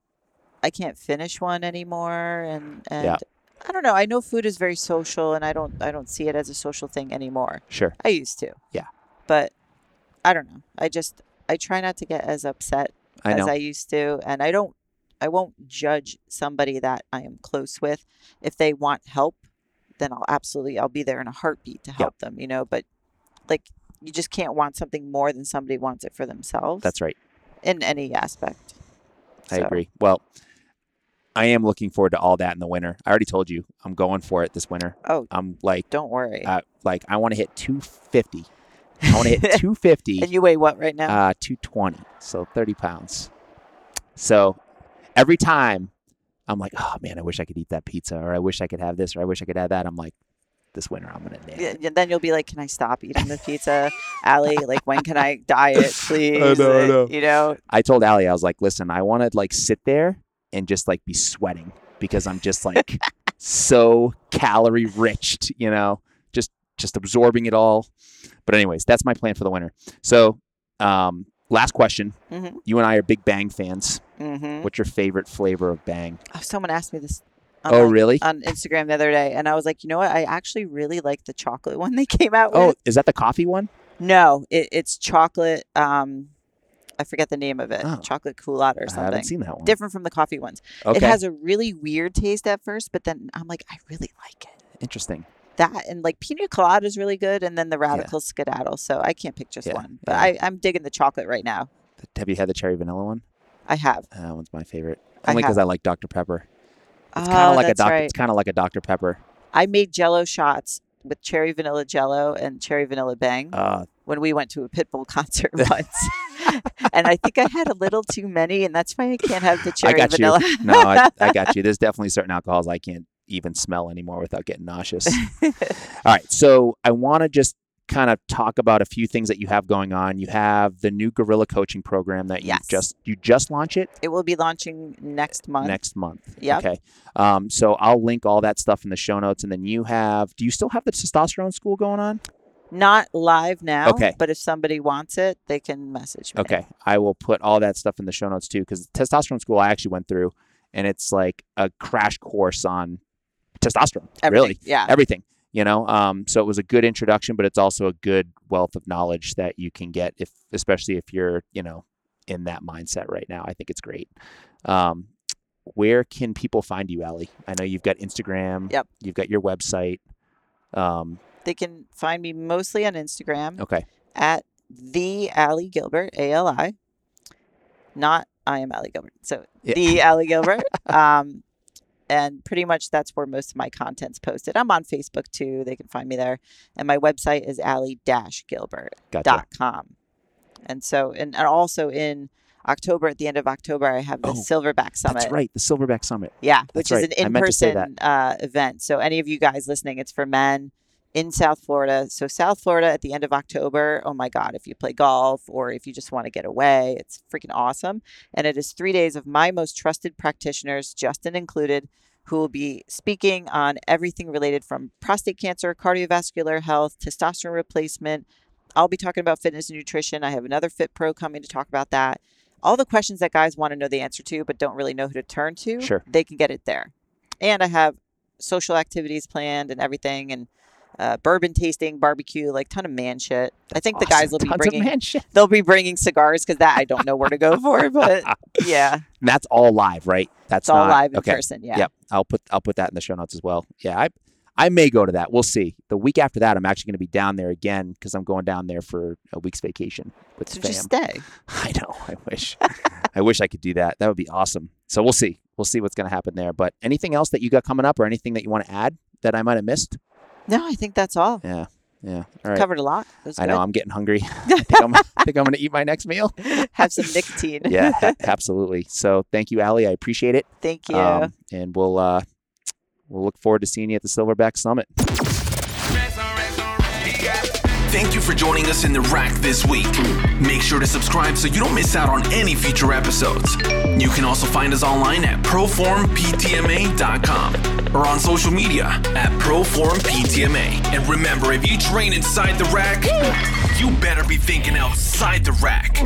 I can't finish one anymore. And and Yeah. I don't know. I know food is very social, and I don't I don't see it as a social thing anymore. Sure. I used to. Yeah. But I don't know. I just I try not to get as upset I as. I used to, and I don't. I won't judge somebody that I am close with. If they want help, then I'll absolutely I'll be there in a heartbeat to help them. You know, but like you just can't want something more than somebody wants it for themselves. That's right. in any aspect. I So, agree. Well, I am looking forward to all that in the winter. I already told you I'm going for it this winter. Oh, I'm like, don't worry. uh, like I want to hit 250. I want to hit 250. and you weigh what right now? Uh, 220, so 30 pounds. So every time I'm like, oh man, I wish I could eat that pizza, or I wish I could have this, or I wish I could have that. I'm like, this winter I'm gonna nail Yeah, then you'll be like, "Can I stop eating the pizza, Ali? Like, when can I diet, please?" I know, I know. You know, I told Ali, I was like, listen, I want to like sit there and just like be sweating because I'm just like so calorie rich, you know, just absorbing it all. But anyways, that's my plan for the winter. So, um, last question. Mhm. You and I are big Bang fans. hmm What's your favorite flavor of Bang? oh, someone asked me this. Oh, online- really? On Instagram the other day, and I was like, you know what? I actually really like the chocolate one they came out Oh, with. Oh, is that the coffee one? No, it, it's chocolate. Um, I forget the name of it. Oh. Chocolate culotte or something. I haven't seen that one. Different from the coffee ones. Okay. It has a really weird taste at first, but then I'm like, I really like it. Interesting. That and like pina colada is really good and then the Radical Skadattle so i can't pick just Yeah, one but yeah. I, i'm digging the chocolate right now Have you had the cherry vanilla one? i have That one's my favorite. I Only because have. I like Dr. Pepper. It's oh, kind of like a Dr. right. It's kind of like a Dr. Pepper. i made jello shots with cherry vanilla jello and cherry vanilla bang Uh, when we went to a pitbull concert once and i think i had a little too many and that's why i can't have the cherry I got vanilla you. No, I, I got you. There's definitely certain alcohols I can't even smell anymore without getting nauseous. All right. So I want to just kind of talk about a few things that you have going on. You have the new Gorilla Coaching Program that you Yes. just you just launch it it will be launching next month next month. Yep. Okay. Um, so I'll link all that stuff in the show notes, and then you have. Do you still have the testosterone school going on? not live now Okay. but if somebody wants it they can message me Okay. I will put all that stuff in the show notes too, because testosterone school I actually went through, and it's like a crash course on testosterone. Everything. Really, yeah everything. You know, um, so it was a good introduction, but it's also a good wealth of knowledge that you can get if, especially if you're, you know, in that mindset right now. I think it's great. Um, where can people find you, Ali? I know you've got Instagram. Yep. You've got your website. Um, they can find me mostly on instagram okay. at the Ali Gilbert, A L I, not I am Ali Gilbert. So Yeah. the Ali Gilbert. um, and pretty much that's where most of my content's posted. I'm on Facebook too. They can find me there. And my website is ali-gilbert.com. Gotcha. And so, and, and also in October, at the end of October, I have the Oh, Silverback Summit. That's right. The Silverback Summit. Yeah, That's which right. is an I meant to say in-person uh, event. So any of you guys listening, it's for men in South Florida. So South Florida at the end of October. Oh my God! If you play golf or if you just want to get away, it's freaking awesome. And it is three days of my most trusted practitioners, Justin included, who will be speaking on everything related from prostate cancer, cardiovascular health, testosterone replacement. I'll be talking about fitness and nutrition. I have another Fit Pro coming to talk about that. All the questions that guys want to know the answer to, but don't really know who to turn to, Sure. they can get it there. And I have social activities planned and everything, and uh, bourbon tasting, barbecue, like ton of man shit. I think the guys will be Tons of bringing man shit. they'll be bringing cigars because that I don't know where to go for, but yeah, And that's all live, right? That's it's all not- live in okay. person. Yeah. Yep. I'll put I'll put that in the show notes as well. Yeah, I I may go to that. We'll see. The week after that, I'm actually going to be down there again because I'm going down there for a week's vacation with So fam. just stay. I know. I wish. I wish I could do that. That would be awesome. So we'll see. We'll see what's going to happen there. But anything else that you got coming up, or anything that you want to add that I might have missed? No, I think that's all. Yeah. Yeah. All right. Covered a lot. I know. I'm getting hungry. I think I'm, I'm going to eat my next meal. Have some nicotine. Yeah, ha- absolutely. So thank you, Ali. I appreciate it. Thank you. Um, and we'll uh, we'll look forward to seeing you at the Silverback Summit. Thank you for joining us in the rack this week. Make sure to subscribe so you don't miss out on any future episodes. You can also find us online at proformptma.com or on social media at proformptma. And remember, if you train inside the rack, you better be thinking outside the rack.